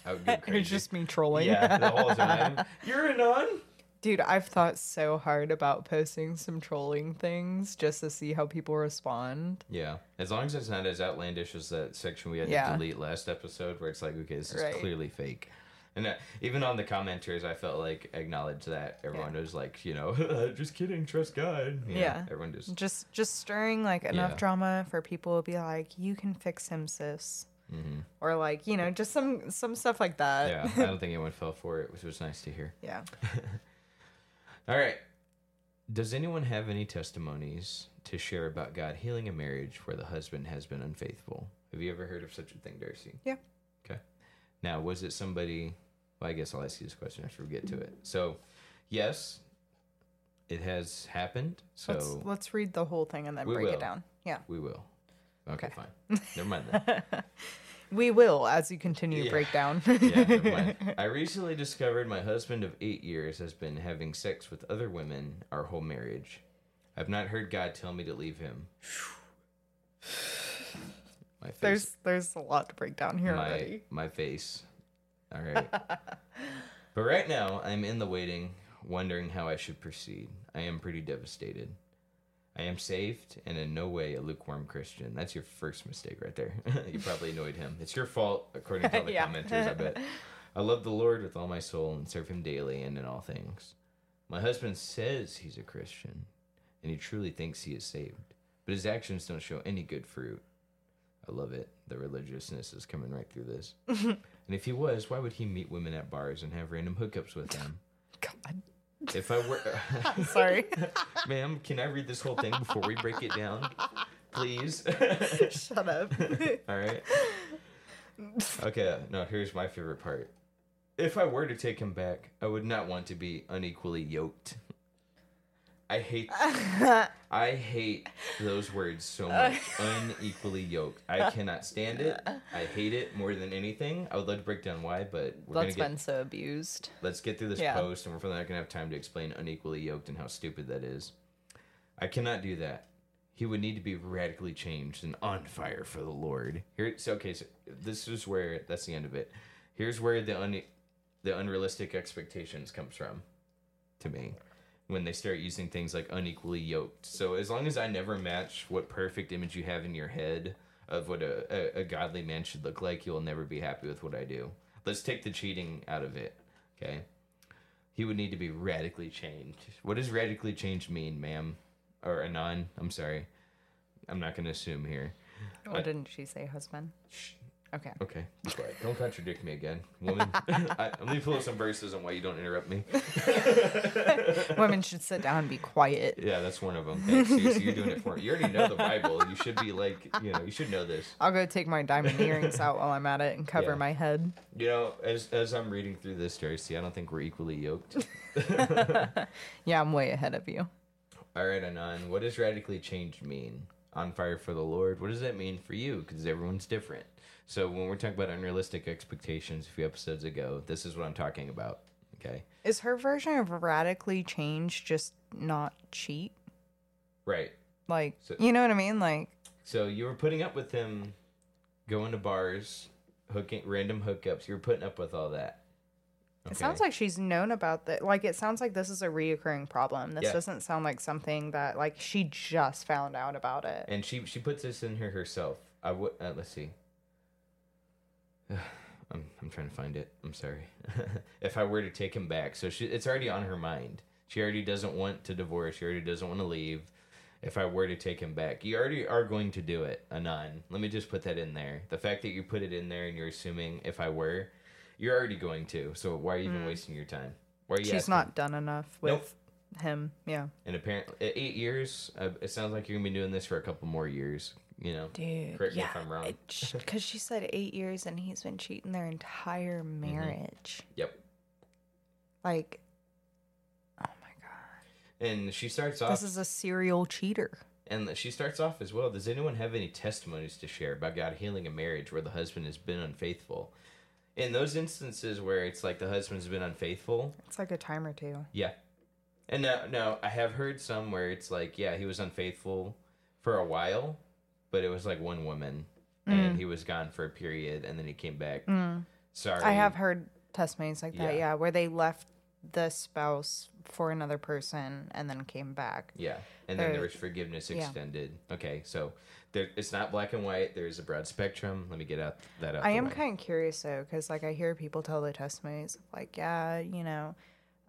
Would *laughs* go crazy. it's just me trolling. yeah, the *laughs* whole time. You're Anon. Dude, I've thought so hard about posting some trolling things just to see how people respond. Yeah, as long as it's not as outlandish as that section we had Yeah. to delete last episode, where it's like, okay, this is Right. clearly fake. And uh, even on the commenters, I felt like acknowledged that everyone was like, you know, *laughs* just kidding, trust God. Know, Yeah. everyone just Just just stirring like enough Yeah. drama for people to be like, you can fix him, sis. Hmm Or like, you know, just some some stuff like that. yeah. I don't think anyone fell for it, which was nice to hear. *laughs* yeah. *laughs* All right. Does anyone have any testimonies to share about God healing a marriage where the husband has been unfaithful? Have you ever heard of such a thing, Darci? Yeah. Okay. Now, was it somebody? Well, I guess I'll ask you this question after we get to it. So, yes, it has happened. So let's let's read the whole thing and then break will. it down. Yeah. we will. Okay, Okay. fine. Never mind that. *laughs* We will as you continue Yeah. breakdown. *laughs* yeah, never mind. *laughs* I recently discovered my husband of eight years has been having sex with other women our whole marriage. I've not heard God tell me to leave him. *sighs* My face. there's there's a lot to break down here my already. my face. All right. but right now, I'm in the waiting, wondering how I should proceed. I am pretty devastated. I am saved and in no way a lukewarm Christian. That's your first mistake right there. *laughs* you probably annoyed him. It's your fault, according to all the *laughs* Yeah. commenters, I bet. I love the Lord with all my soul and serve him daily and in all things. My husband says he's a Christian and he truly thinks he is saved, but his actions don't show any good fruit. I love it. The religiousness is coming right through this. *laughs* and if he was, why would he meet women at bars and have random hookups with them? God. If I were. *laughs* *laughs* Sorry. Ma'am, can I read this whole thing before we break it down? Please. Shut up. *laughs* All right. Okay, no, here's my favorite part. If I were to take him back, I would not want to be unequally yoked. I hate *laughs* I hate those words so much. *laughs* Unequally yoked. I cannot stand it. I hate it more than anything. I would love to break down why, but we're That's gonna get been so abused. let's get through this Yeah. post and we're probably not gonna have time to explain unequally yoked and how stupid that is. I cannot do that. He would need to be radically changed and on fire for the Lord. Here, so okay, so this is where that's the end of it. Here's where the un, the unrealistic expectations comes from, to me, when they start using things like unequally yoked. So as long as I never match what perfect image you have in your head of what a, a, a godly man should look like, you'll never be happy with what I do. Let's take the cheating out of it, okay? He would need to be radically changed. What does radically changed mean, ma'am? Or Anon? I'm sorry. I'm not going to assume here. What didn't she say, husband? Shh. Okay. Okay, quiet. Don't contradict me again, woman. *laughs* I, I'm gonna pull up some verses on why you don't interrupt me. *laughs* Women should sit down and be quiet. Yeah, that's one of them. Thanks. You're doing it for me. You already know the Bible. You should be like, you know, you should know this. I'll go take my diamond earrings out while I'm at it and cover Yeah. my head. You know, as as I'm reading through this, Darci, I don't think we're equally yoked. *laughs* Yeah, I'm way ahead of you. All right, Anon, what does radically changed mean? On fire for the Lord. What does that mean for you? Because everyone's different. So when we're talking about unrealistic expectations a few episodes ago, this is what I'm talking about. Okay. Is her version of radically change just not cheat? Right. Like, So- you know what I mean? Like, So you were putting up with him, going to bars, hooking random hookups. You were putting up with all that. it sounds like she's known about that. Like, it sounds like this is a reoccurring problem. This Yeah. doesn't sound like something that, like, she just found out about it. and she she puts this in here herself. I would uh, let's see. *sighs* I'm I'm trying to find it. I'm sorry. *laughs* if I were to take him back, so she it's already on her mind. She already doesn't want to divorce. She already doesn't want to leave. If I were to take him back, you already are going to do it, Anon. Let me just put that in there. The fact that you put it in there and you're assuming if I were, you're already going to. So why are you even wasting your time? Why are you? She's asking? not done enough with Nope. him. Yeah. And apparently, eight years, uh, it sounds like you're gonna be doing this for a couple more years. You know, Dude, correct me yeah, if I'm wrong. Because she said eight years and he's been cheating their entire Mm-hmm. marriage. Yep. Like, oh my god, And she starts off, this is a serial cheater. and she starts off as well. Does anyone have any testimonies to share about God healing a marriage where the husband has been unfaithful? In those instances where it's like the husband's been unfaithful, It's like a time or two. yeah. And now, no, I have heard some where it's like, yeah, he was unfaithful for a while, but it was like one woman, Mm. and he was gone for a period, and then he came back. Sorry, I have heard testimonies like that, Yeah. yeah, where they left the spouse for another person and then came back. Yeah, and then there was forgiveness yeah. extended. Okay, so there, it's not black and white. There's a broad spectrum. Let me get out that out. I am kind of curious though, because like I hear people tell the testimonies like, yeah, you know,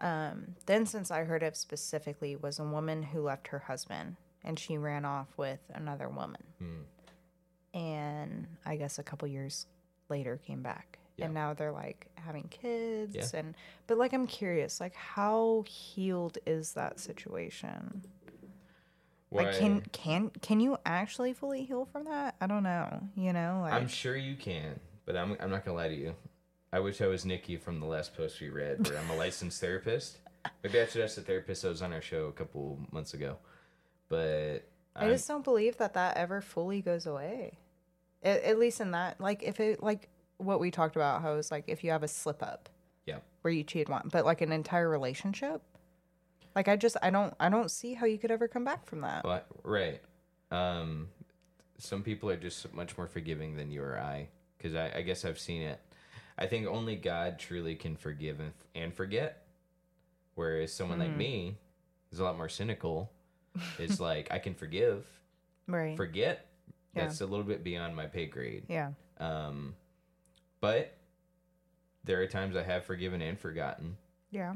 um, the instance I heard of specifically was a woman who left her husband and she ran off with another woman, Hmm. and I guess a couple years later came back, Yeah. and now they're like having kids, Yeah. and but like I'm curious, like how healed is that situation? Like Why- can can can you actually fully heal from that? I don't know. You know, like I'm sure you can, but I'm I'm not gonna lie to you. I wish I was Nikki from the last post we read, where I'm a licensed therapist. Maybe I should ask the therapist that was on our show a couple months ago, but I I'm- just don't believe that that ever fully goes away. At, at least in that, like, if it, like, what we talked about, how it's like if you have a slip up, Yeah. where you cheat one, but like an entire relationship, like, I just, I don't, I don't see how you could ever come back from that. But, right. Um, some people are just much more forgiving than you or I, because I, I guess I've seen it. I think only God truly can forgive and, and forget, whereas someone Hmm. like me is a lot more cynical. It's like I can forgive, Right. forget. Yeah. That's a little bit beyond my pay grade. yeah. Um, but there are times I have forgiven and forgotten. Yeah.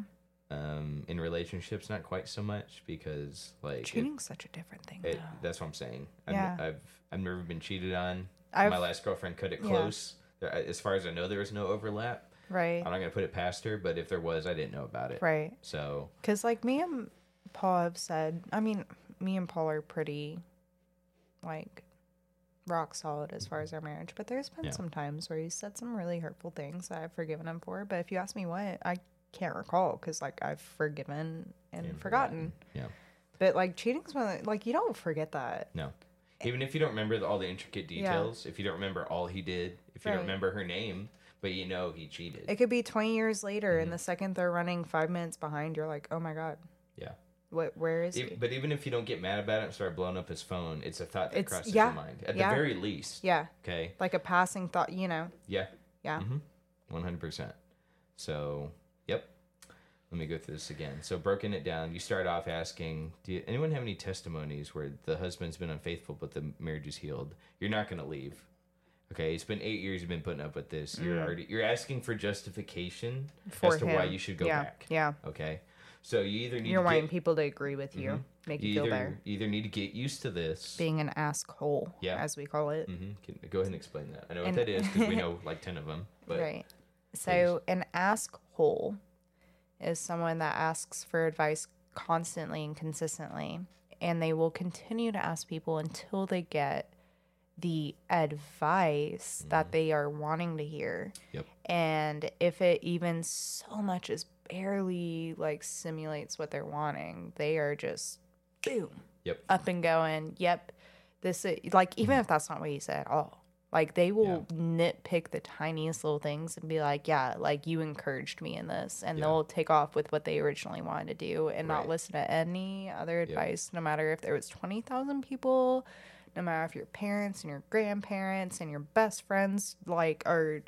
Um, in relationships, not quite so much because like it- Cheating's such a different thing. it, that's what I'm saying. I've, Yeah. I've I've never been cheated on. I've, My last girlfriend cut it yeah. close. There, as far as I know, there was no overlap. right. I'm not gonna put it past her, but if there was, I didn't know about it. Right. So Because, like, me and Paul have said, I mean, me and Paul are pretty, like, rock solid as far as our marriage. But there's been Yeah. some times where he's said some really hurtful things that I've forgiven him for. But if you ask me what, I can't recall because, like, I've forgiven and, And forgotten. yeah. But, like, cheating's one, of the- like, you don't forget that. no, even if you don't remember the, all the intricate details, if you don't remember all he did, if you Right. don't remember her name, but you know he cheated. It could be 20 years later, Mm-hmm. and the second they're running five minutes behind, you're like, oh my God, yeah. What, where is E- he? but even if you don't get mad about it and start blowing up his phone, it's a thought that It's- crosses yeah. your mind. At Yeah. the very least. Yeah. Okay. Like a passing thought, you know? Yeah. Yeah. Mm-hmm. One hundred percent. So, yep. Let me go through this again. So, broken it down. You start off asking, "Do you, anyone have any testimonies where the husband's been unfaithful but the marriage is healed?" You're not going to leave. Okay, it's been eight years you've been putting up with this. You're already you're asking for justification Mm. For as to why you should go yeah. back. Yeah. Okay, so you either need You're to wanting get, people to agree with you, make you, you feel either better. you either need to get used to this. Being an asshole, Yeah. as we call it. hmm Can, go ahead and explain that. I know And- what that is because we *laughs* know like ten of them. But right. So, an ask hole is someone that asks for advice constantly and consistently, and they will continue to ask people until they get the advice that they are wanting to hear. Yep. And if it even so much as barely like simulates what they're wanting, they are just boom Yep. up and going. Yep, this is like even if that's not what you said at all. Like they will nitpick the tiniest little things and be like, "Yeah, like you encouraged me in this," and Yeah. they'll take off with what they originally wanted to do and not listen to any other advice, no matter if there was twenty thousand people, no matter if your parents and your grandparents and your best friends like are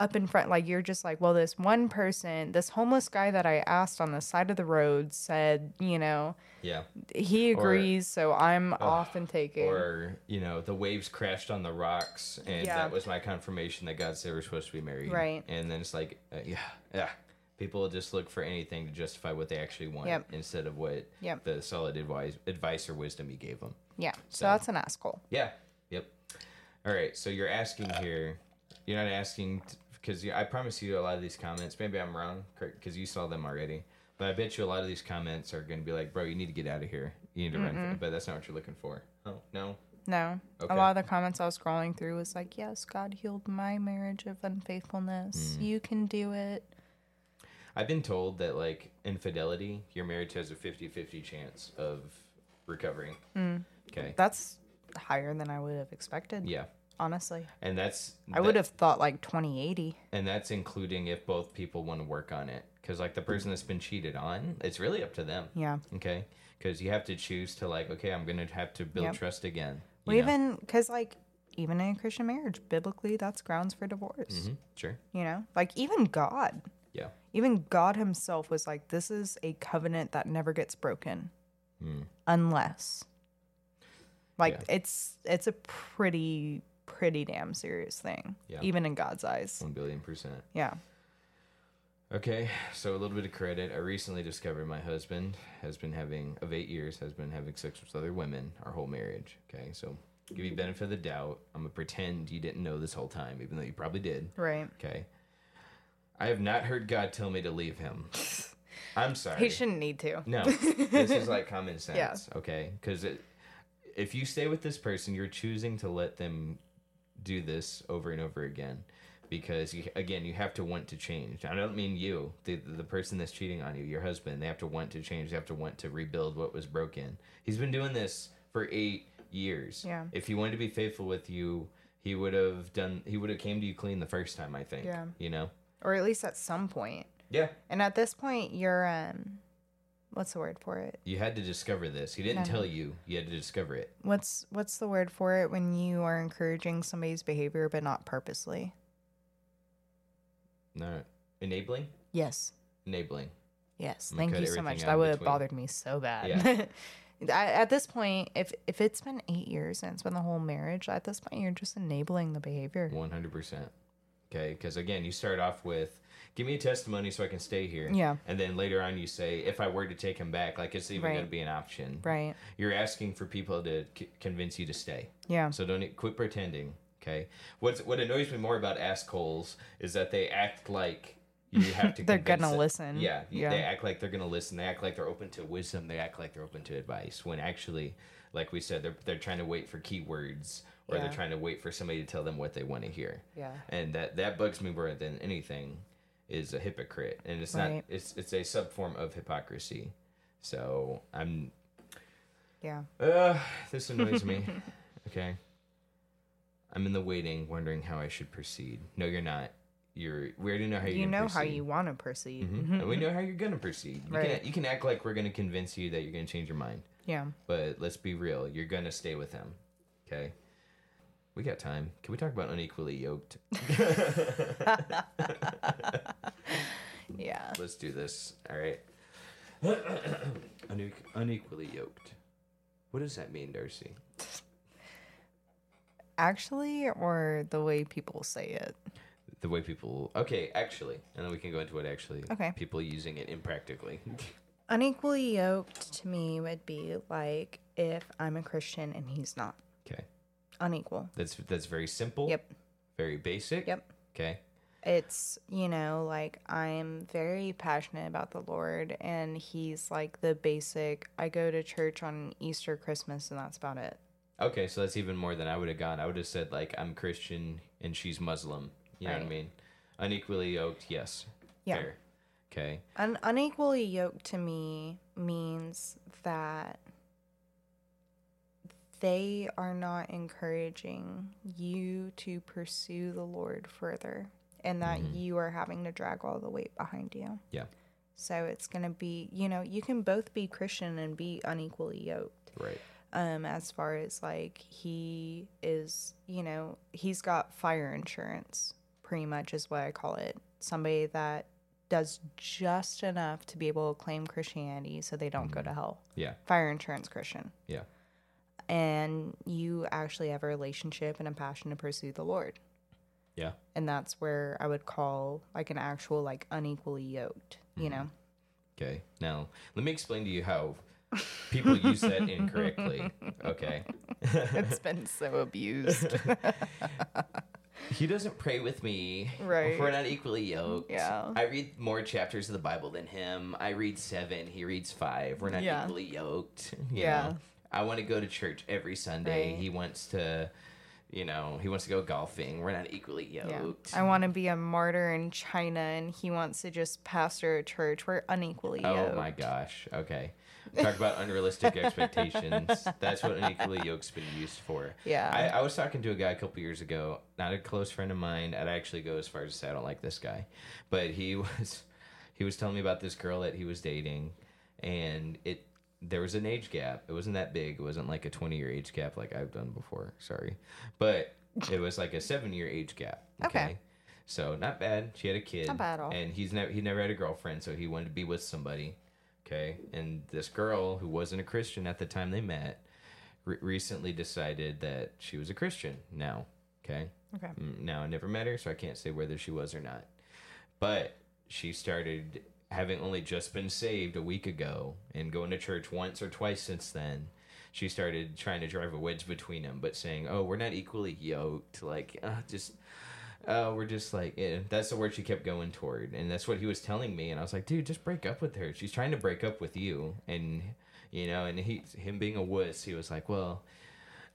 up in front like you're just like well this one person this homeless guy that i asked on the side of the road said you know yeah. he agrees so i'm off and taking Or, you know, the waves crashed on the rocks, and Yeah. that was my confirmation that God said we're supposed to be married. Right. And then it's like, uh, yeah, yeah. People just look for anything to justify what they actually want Yep. instead of what Yep. the solid advice, advice or wisdom you gave them. yeah so, So- that's an asshole Yeah. Yep. All right. So you're asking here. You're not asking because I promise you a lot of these comments. Maybe I'm wrong because you saw them already. But I bet you a lot of these comments are going to be like, "Bro, you need to get out of here. You need to run." For, but that's not what you're looking for. Oh no. No. Okay. A lot of the comments I was scrolling through was like, yes, God healed my marriage of unfaithfulness. Hmm. You can do it. I've been told that like infidelity, your marriage has a 50-50 chance of recovering. Hmm. Okay. That's higher than I would have expected, Yeah. Honestly. And that's I would have thought like 2080. and that's including if both people want to work on it cuz like the person that's been cheated on, it's really up to them. Yeah. Okay? Cuz you have to choose to like, okay, I'm going to have to build Yep. trust again. Well, know? even because, like, even in a Christian marriage, biblically, that's grounds for divorce. Mhm, Sure. You know, like even God, Yeah. even God Himself was like, "This is a covenant that never gets broken, Mm. unless." Like Yeah. it's it's a pretty pretty damn serious thing, Yeah. even in God's eyes. 1 billion percent. Yeah. Okay, so a little bit of credit. I recently discovered my husband has been having of eight years has been having sex with other women our whole marriage. Okay, so give you benefit of the doubt. I'm gonna pretend you didn't know this whole time, even though you probably did. Right. Okay. I have not heard God tell me to leave him. *laughs* I'm sorry. He shouldn't need to. No, *laughs* this is like common sense. Yeah. Okay, because if you stay with this person, you're choosing to let them do this over and over again. Because you, again, you have to want to change. I don't mean you, the the person that's cheating on you, your husband. They have to want to change. They have to want to rebuild what was broken. He's been doing this for eight years. Yeah. If he wanted to be faithful with you, he would have done. He would have came to you clean the first time. I think. Yeah. You know. Or at least at some point. Yeah. And at this point, you're um, what's the word for it? You had to discover this. He didn't tell you. You had to discover it. What's what's the word for it when you are encouraging somebody's behavior but not purposely? No. Enabling. Yes. Enabling. Yes. Thank you so much. That would have bothered me so bad. Yeah. *laughs* at, at this point, if if it's been eight years and it's been the whole marriage, at this point you're just enabling the behavior. One hundred percent. Okay, because again, you start off with, "Give me a testimony so I can stay here." Yeah. And then later on, you say, "If I were to take him back, like it's even Right. going to be an option." Right. You're asking for people to c- convince you to stay. Yeah. So don't quit pretending. Okay. What's what annoys me more about assholes is that they act like you have to. *laughs* They're gonna them. listen. Yeah, Yeah. They act like they're gonna listen. They act like they're open to wisdom. They act like they're open to advice. When actually, like we said, they're they're trying to wait for keywords or Yeah. they're trying to wait for somebody to tell them what they want to hear. Yeah. And that that bugs me more than anything is a hypocrite, and it's not. It's it's a subform of hypocrisy. So I'm. Yeah. Uh, this annoys me. *laughs* Okay. I'm in the waiting, wondering how I should proceed. No, you're not. You're. We already know how you're You gonna know how you want to proceed. Mhm. *laughs* And we know how you're gonna proceed. You Right. can you can act like we're gonna convince you that you're gonna change your mind, Yeah. but let's be real. You're gonna stay with him. Okay. We got time. Can we talk about unequally yoked? *laughs* *laughs* Yeah. Let's do this. All right. *coughs* Une- unequally yoked. What does that mean, Darci? Actually, or the way people say it. The way people. Okay, actually, and then we can go into what actually. Okay. People using it impractically. *laughs* Unequally yoked to me would be like if I'm a Christian and he's not. okay. Unequal. That's that's very simple. Yep. Very basic. Yep. Okay. It's, you know, like I'm very passionate about the Lord and he's like the basic I go to church on Easter, Christmas, and that's about it. Okay, so that's even more than I would have gone. I would have said like I'm Christian and she's Muslim. You know what I mean? Unequally yoked, yes. Yeah. Fair. Okay. Un- unequally yoked to me means that they are not encouraging you to pursue the Lord further and that you are having to drag all the weight behind you. Yeah. So it's going to be, you know, you can both be Christian and be unequally yoked. Right. Um, as far as like he is, you know, he's got fire insurance, pretty much is what I call it. Somebody that does just enough to be able to claim Christianity so they don't go to hell. Yeah. Fire insurance Christian. Yeah. And you actually have a relationship and a passion to pursue the Lord. Yeah. And that's where I would call like an actual like unequally yoked, you mm-hmm. know? Okay. Now, let me explain to you how people use that incorrectly. Okay. *laughs* it's been so abused. *laughs* He doesn't pray with me. Right. We're not equally yoked. Yeah. I read more chapters of the Bible than him. I read seven. He reads five. We're not Yeah. equally yoked. *laughs* you Yeah. know? I want to go to church every Sunday. Right. He wants to, you know, he wants to go golfing. We're not equally yoked. I want to be a martyr in China, and he wants to just pastor a church. We're unequally Oh yoked. Oh my gosh. Okay. Talk about unrealistic *laughs* expectations. That's what unequally yoked's been used for. Yeah. I, I was talking to a guy a couple years ago, not a close friend of mine. I'd actually go as far as to say I don't like this guy. But he *laughs* was he was telling me about this girl that he was dating and it there was an age gap. It wasn't that big. It wasn't like a 20 year age gap like I've done before. Sorry. But *laughs* it was like a 7 year age gap. Okay. So not bad. She had a kid. Not bad at all. And he's never he never had a girlfriend, so he wanted to be with somebody. Okay. And this girl who wasn't a Christian at the time they met re- recently decided that she was a Christian now. Okay. Okay. Mm, Now I never met her, so I can't say whether she was or not. But she started having only just been saved a week ago and going to church once or twice since then. She started trying to drive a wedge between them, but saying, "Oh, we're not equally yoked." Like, uh, just, uh, we're just like, yeah. that's the word she kept going toward, and that's what he was telling me. And I was like, "Dude, just break up with her. She's trying to break up with you." And you know, and he, him being a wuss, he was like, "Well."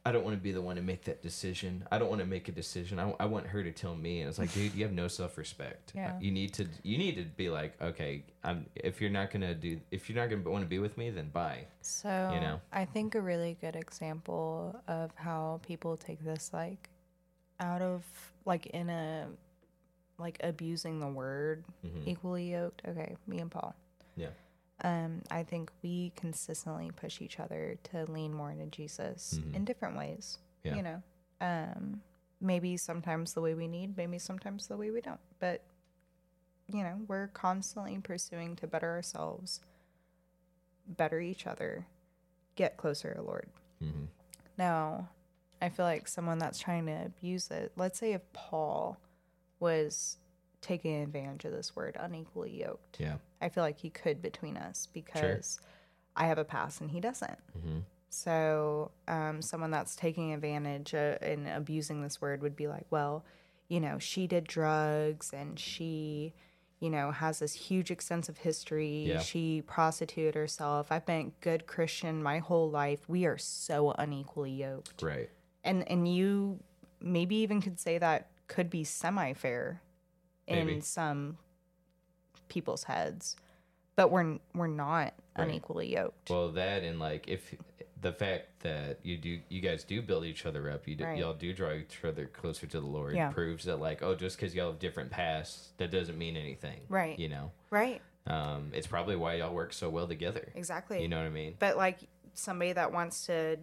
I don't want to be the one to make that decision. I don't want to make a decision. I, I want her to tell me. And it's like, dude, you have no self respect. Yeah. You need to you need to be like, okay, I'm if you're not gonna do if you're not gonna want to be with me, then bye. So You know? I think a really good example of how people take this like out of like in a like abusing the word Mhm. equally yoked. Okay, me and Paul. Yeah. Um, I think we consistently push each other to lean more into Jesus Mhm. in different ways. Yeah. You know, um, maybe sometimes the way we need, maybe sometimes the way we don't. But you know, we're constantly pursuing to better ourselves, better each other, get closer to the Lord. hmm Now, I feel like someone that's trying to abuse it, let's say if Paul was taking advantage of this word unequally yoked, Yeah. I feel like he could between us because I have a pass and he doesn't. hmm So, um, someone that's taking advantage uh, and abusing this word would be like, well, you know, she did drugs and she, you know, has this huge extensive history. Yeah. She prostituted herself. I've been a good Christian my whole life. We are so unequally yoked. Right. And and you maybe even could say that could be semi fair in Maybe. some people's heads. But we're we're not Right. unequally yoked. Well, that and like if the fact that you do you guys do build each other up, you do, Right. y'all do draw each other closer to the Lord. Yeah. Proves that like oh, just because y'all have different paths that doesn't mean anything. Right. You know. right. Um, it's probably why y'all work so well together. Exactly. You know what I mean? But like somebody that wants to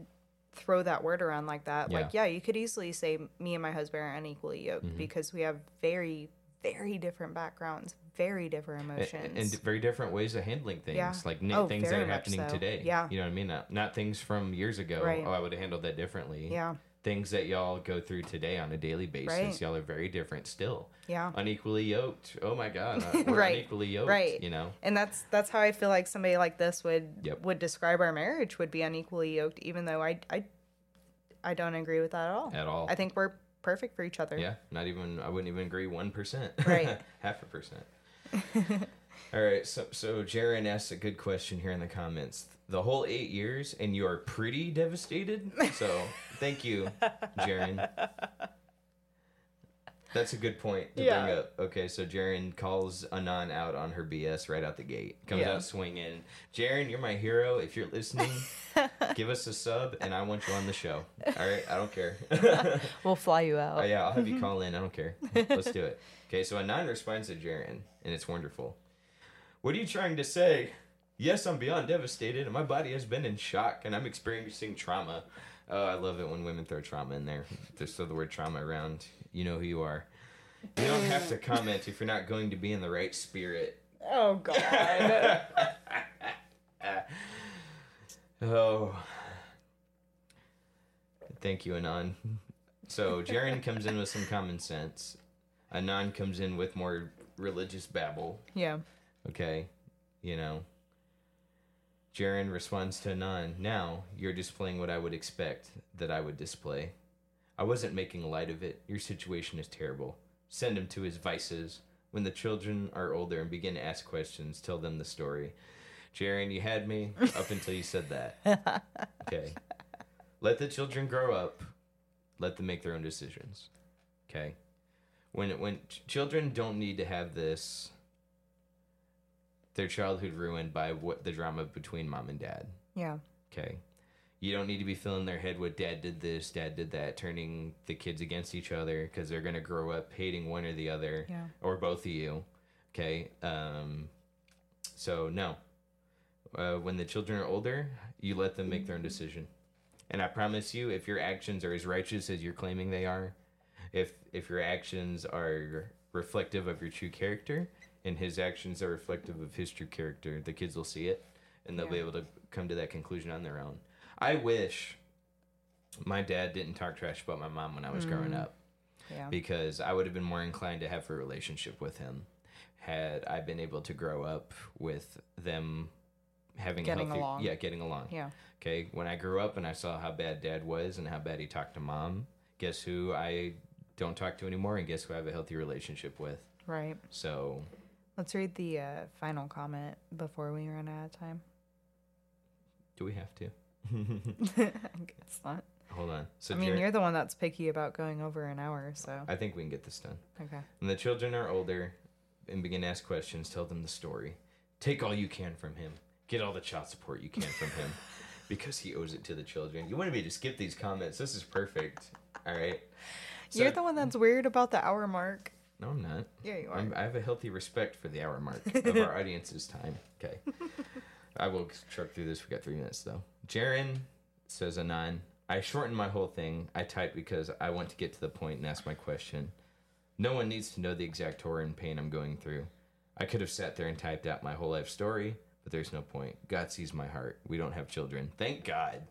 throw that word around like that, like Yeah. yeah, you could easily say me and my husband are unequally yoked Mm-hmm. because we have very, very different backgrounds, very different emotions. and very different ways of handling things Yeah. like Oh, things that are happening so. today Yeah. you know what i mean not, not things from years ago Right. oh i would have handled that differently yeah, things that y'all go through today on a daily basis Right. y'all are very different still yeah. unequally yoked oh my god *laughs* we're Right. unequally yoked Right. you know And that's that's how I feel like somebody like this would Yep. would describe our marriage would be unequally yoked, even though I I I don't agree with that at all. at all I think we're perfect for each other. yeah not even i wouldn't even agree 1% Right. *laughs* half a percent. *laughs* All right so so Jaron asks a good question here in the comments. The whole eight years and you're pretty devastated? So thank you Jaron *laughs* That's a good point to Yeah. bring up. Okay, so Jaren calls Anon out on her BS right out the gate. Comes Yeah. out swinging. Jaren, you're my hero. If you're listening, *laughs* give us a sub, and I want you on the show. *laughs* All right, I don't care. *laughs* We'll fly you out. Oh yeah, I'll have you call in. I don't care. Let's do it. Okay, so Anon responds to Jaren, and it's wonderful. What are you trying to say? Yes, I'm beyond devastated, and my body has been in shock, and I'm experiencing trauma. Oh, I love it when women throw trauma in there. Just throw the word trauma around. You know who you are. You don't have to comment if you're not going to be in the right spirit. Oh god. *laughs* Oh. Thank you, Anon. So Jaren comes in with some common sense. Anon comes in with more religious babble. yeah. Okay, you know. Jaren responds to Anon. Now you're displaying what I would expect that I would display. I wasn't making light of it. Your situation is terrible. Send him to his vices. When the children are older and begin to ask questions, tell them the story. Jaren, you had me up until you said that. *laughs* Okay. Let the children grow up. Let them make their own decisions. Okay. When when ch- children don't need to have this their childhood ruined by what the drama between mom and dad. Yeah. Okay. You don't need to be filling their head with dad did this, dad did that, turning the kids against each other because they're going to grow up hating one or the other Yeah. or both of you. Okay. Um, so, no. Uh, when the children are older, you let them make their own decision. And I promise you, if your actions are as righteous as you're claiming they are, if if your actions are reflective of your true character and his actions are reflective of his true character, the kids will see it and they'll be able to come to that conclusion on their own. I wish my dad didn't talk trash about my mom when I was growing mm. up Yeah. because I would have been more inclined to have a relationship with him had I been able to grow up with them having Getting healthy, along. yeah, getting along. Yeah. Okay, when I grew up and I saw how bad dad was and how bad he talked to mom, guess who I don't talk to anymore and guess who I have a healthy relationship with. Right. So, Let's read the uh, final comment before we run out of time. do we have to? *laughs* *laughs* I guess not. Hold on. So I mean, Jared- you're the one that's picky about going over an hour, so I think we can get this done. okay. When the children are older and begin to ask questions, tell them the story. Take all you can from him. Get all the child support you can from him *laughs* because he owes it to the children. You wanted me to skip these comments. This is perfect. All right. So- you're the one that's weird about the hour mark. No, I'm not. Yeah, you are. I'm, I have a healthy respect for the hour mark *laughs* of our audience's time. Okay. I will truck through this. We got three minutes though. Jaren says Anon. I shortened my whole thing. I typed because I want to get to the point and ask my question. No one needs to know the exact horror and pain I'm going through. I could have sat there and typed out my whole life story, but there's no point. God sees my heart. We don't have children. Thank God.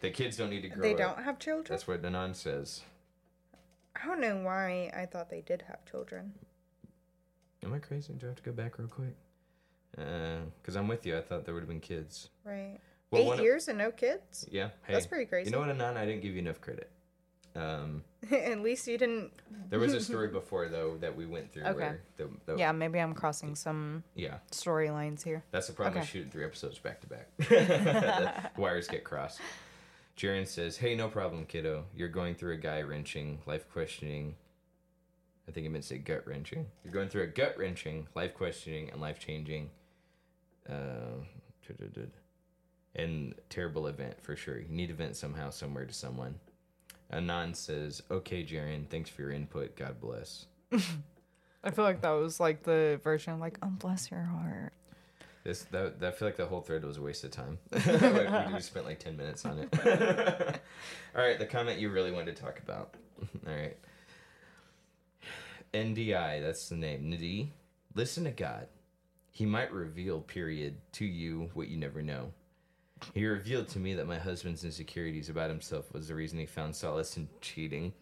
The kids don't need to grow up. They don't have children. That's what Anon says. I don't know why I thought they did have children. Am I crazy? Do I have to go back real quick? Because I'm with you. I thought there would have been kids. Right. Well, Eight years and no kids. Yeah. Hey, That's pretty crazy. You know what, Anon? I didn't give you enough credit. Um, *laughs* At least you didn't. *laughs* there was a story *laughs* before though that we went through. Okay. Where the, the, Yeah, maybe I'm crossing some Yeah. storylines here. That's the problem with Okay. shooting three episodes back to back. Wires get crossed. Jaren says, "Hey, no problem, kiddo. You're going through a guy wrenching, life questioning. I think it meant to say gut wrenching. You're going through a gut wrenching, life questioning, and life changing, uh, and terrible event for sure. You need to vent somehow, somewhere to someone." Anon says, "Okay, Jaren. Thanks for your input. God bless." *laughs* I feel like that was like the version like, oh, bless your heart. This that, that I feel like the whole thread was a waste of time. *laughs* *laughs* we, we spent like ten minutes on it. *laughs* All right, the comment you really wanted to talk about. All right. NDI, that's the name. Nadi, listen to God. He might reveal, period, to you what you never know. He revealed to me that my husband's insecurities about himself was the reason he found solace in cheating.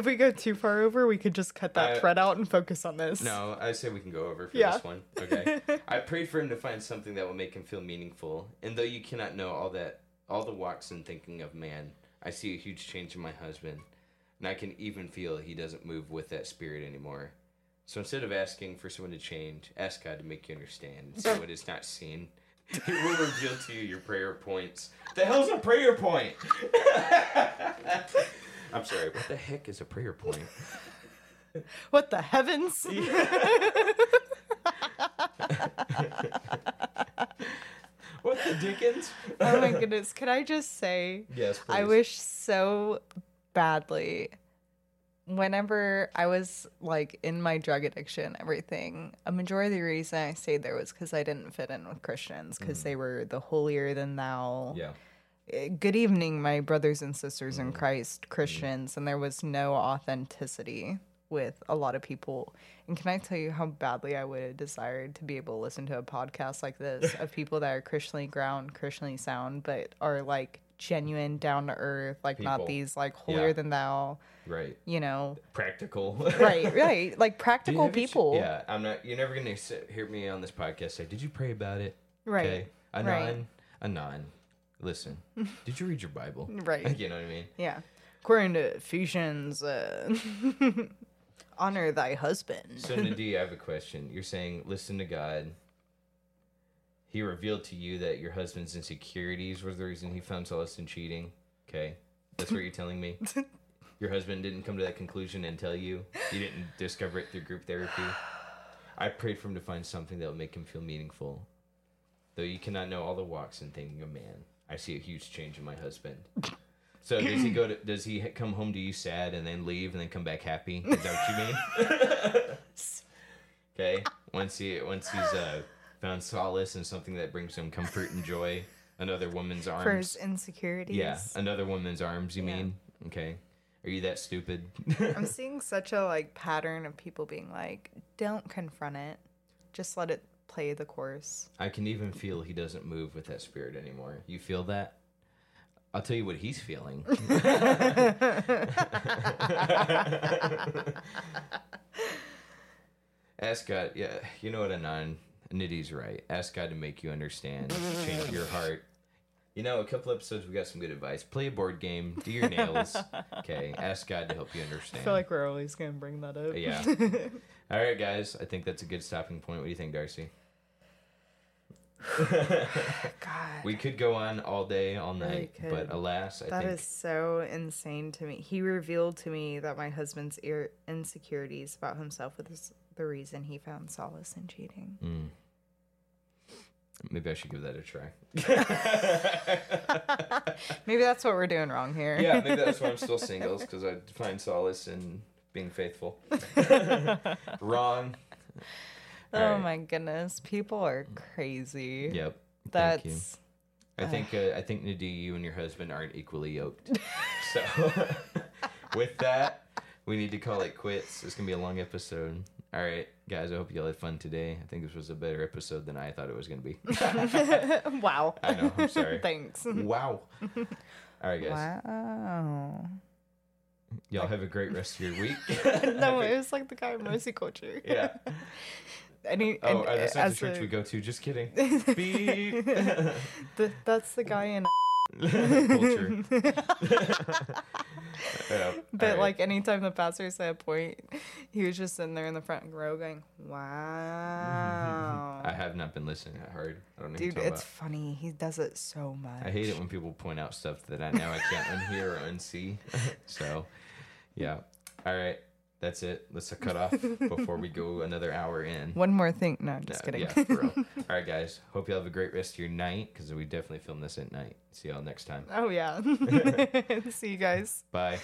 If we go too far over, we could just cut that I- thread out and focus on this. No, I say we can go over for Yeah. this one. Okay. *laughs* I prayed for him to find something that will make him feel meaningful. And though you cannot know all that all the walks and thinking of man, I see a huge change in my husband. And I can even feel he doesn't move with that spirit anymore. So instead of asking for someone to change, ask God to make you understand and see *laughs* what is not seen. *laughs* He will reveal to you your prayer points. The hell's a prayer point? I'm sorry, what the heck is a prayer point? *laughs* What the heavens? *laughs* *laughs* What the dickens? oh my goodness. Can I just say, Yes, please. I wish so badly. Whenever I was like in my drug addiction, everything, a majority of the reason I stayed there was because I didn't fit in with Christians because mm. they were the holier than thou. Yeah. Good evening, my brothers and sisters in mm. Christ, mm. Christians, and there was no authenticity with a lot of people. And can I tell you how badly I would have desired to be able to listen to a podcast like this *laughs* of people that are Christianly ground, Christianly sound, but are like genuine, down to earth, like not these like holier Yeah. than thou, Right. you know. Practical. Right, *laughs* right. Like practical you ch- people. yeah, I'm not. You're never gonna sit, hear me on this podcast say, "Did you pray about it?" Right. Okay. Anon. right. Anon. Listen. *laughs* Did you read your Bible? Right. *laughs* You know what I mean? Yeah. According to Ephesians, uh, *laughs* honor thy husband. So Nadie, I have a question. You're saying listen to God. He revealed to you that your husband's insecurities was the reason he found solace in cheating. Okay, that's what you're telling me. Your husband didn't come to that conclusion and tell you. You didn't discover it through group therapy. I prayed for him to find something that would make him feel meaningful. Though you cannot know all the walks in thinking a man, I see a huge change in my husband. So does he go to? Does he come home to you sad and then leave and then come back happy? Is that what you mean? *laughs* okay. Once he once he's uh, found solace in something that brings him comfort and joy, another woman's arms. For his insecurities. yeah, another woman's arms. You Yeah. mean? Okay. Are you that stupid? I'm seeing such a like pattern of people being like, don't confront it. Just let it play the course. I can even feel he doesn't move with that spirit anymore. You feel that? I'll tell you what he's feeling. *laughs* Ask God, yeah, you know what, Anon, Nitty's right. Ask God to make you understand, change your heart. You know, a couple episodes we got some good advice. Play a board game, do your nails. Okay, ask God to help you understand. I feel like we're always gonna bring that up. Yeah. *laughs* All right, guys. I think that's a good stopping point. What do you think, Darci? *laughs* God. We could go on all day, all night, but alas, I That think is so insane to me. He revealed to me that my husband's ir- insecurities about himself was the reason he found solace in cheating. Mm. maybe I should give that a try. *laughs* Maybe that's what we're doing wrong here. yeah, maybe that's why I'm *laughs* still single, because I find solace in being faithful. Wrong. Oh Alright. my goodness, people are crazy. Yep. That's Thank you. I think uh, I think Nadie, you and your husband aren't equally yoked. *laughs* so *laughs* with that, we need to call it quits. It's gonna be a long episode. All right, guys. I hope you all had fun today. I think this was a better episode than I thought it was gonna be. *laughs* wow. I know. I'm sorry. Thanks. wow. All right, guys. Wow. Y'all have a great rest of your week. no, it was like the guy in Mercy Culture. yeah. Any, Oh, and, that's not the church a- we go to. Just kidding. *laughs* *laughs* The, that's the guy in. *laughs* Culture. Yeah, But alright. like anytime the pastor said a point, he was just sitting there in the front row going, "Wow." I have not been listening that hard. I don't know. Dude, it's talking funny. He does it so much. I hate it when people point out stuff that I now I can't unhear or unsee. so, yeah. All right, that's it. Let's cut off before we go *laughs* another hour in. One more thing. No, I'm just No, kidding. Yeah, for real. *laughs* All right, guys. Hope you have a great rest of your night because we definitely film this at night. See y'all next time. oh yeah. *laughs* See you guys. Bye.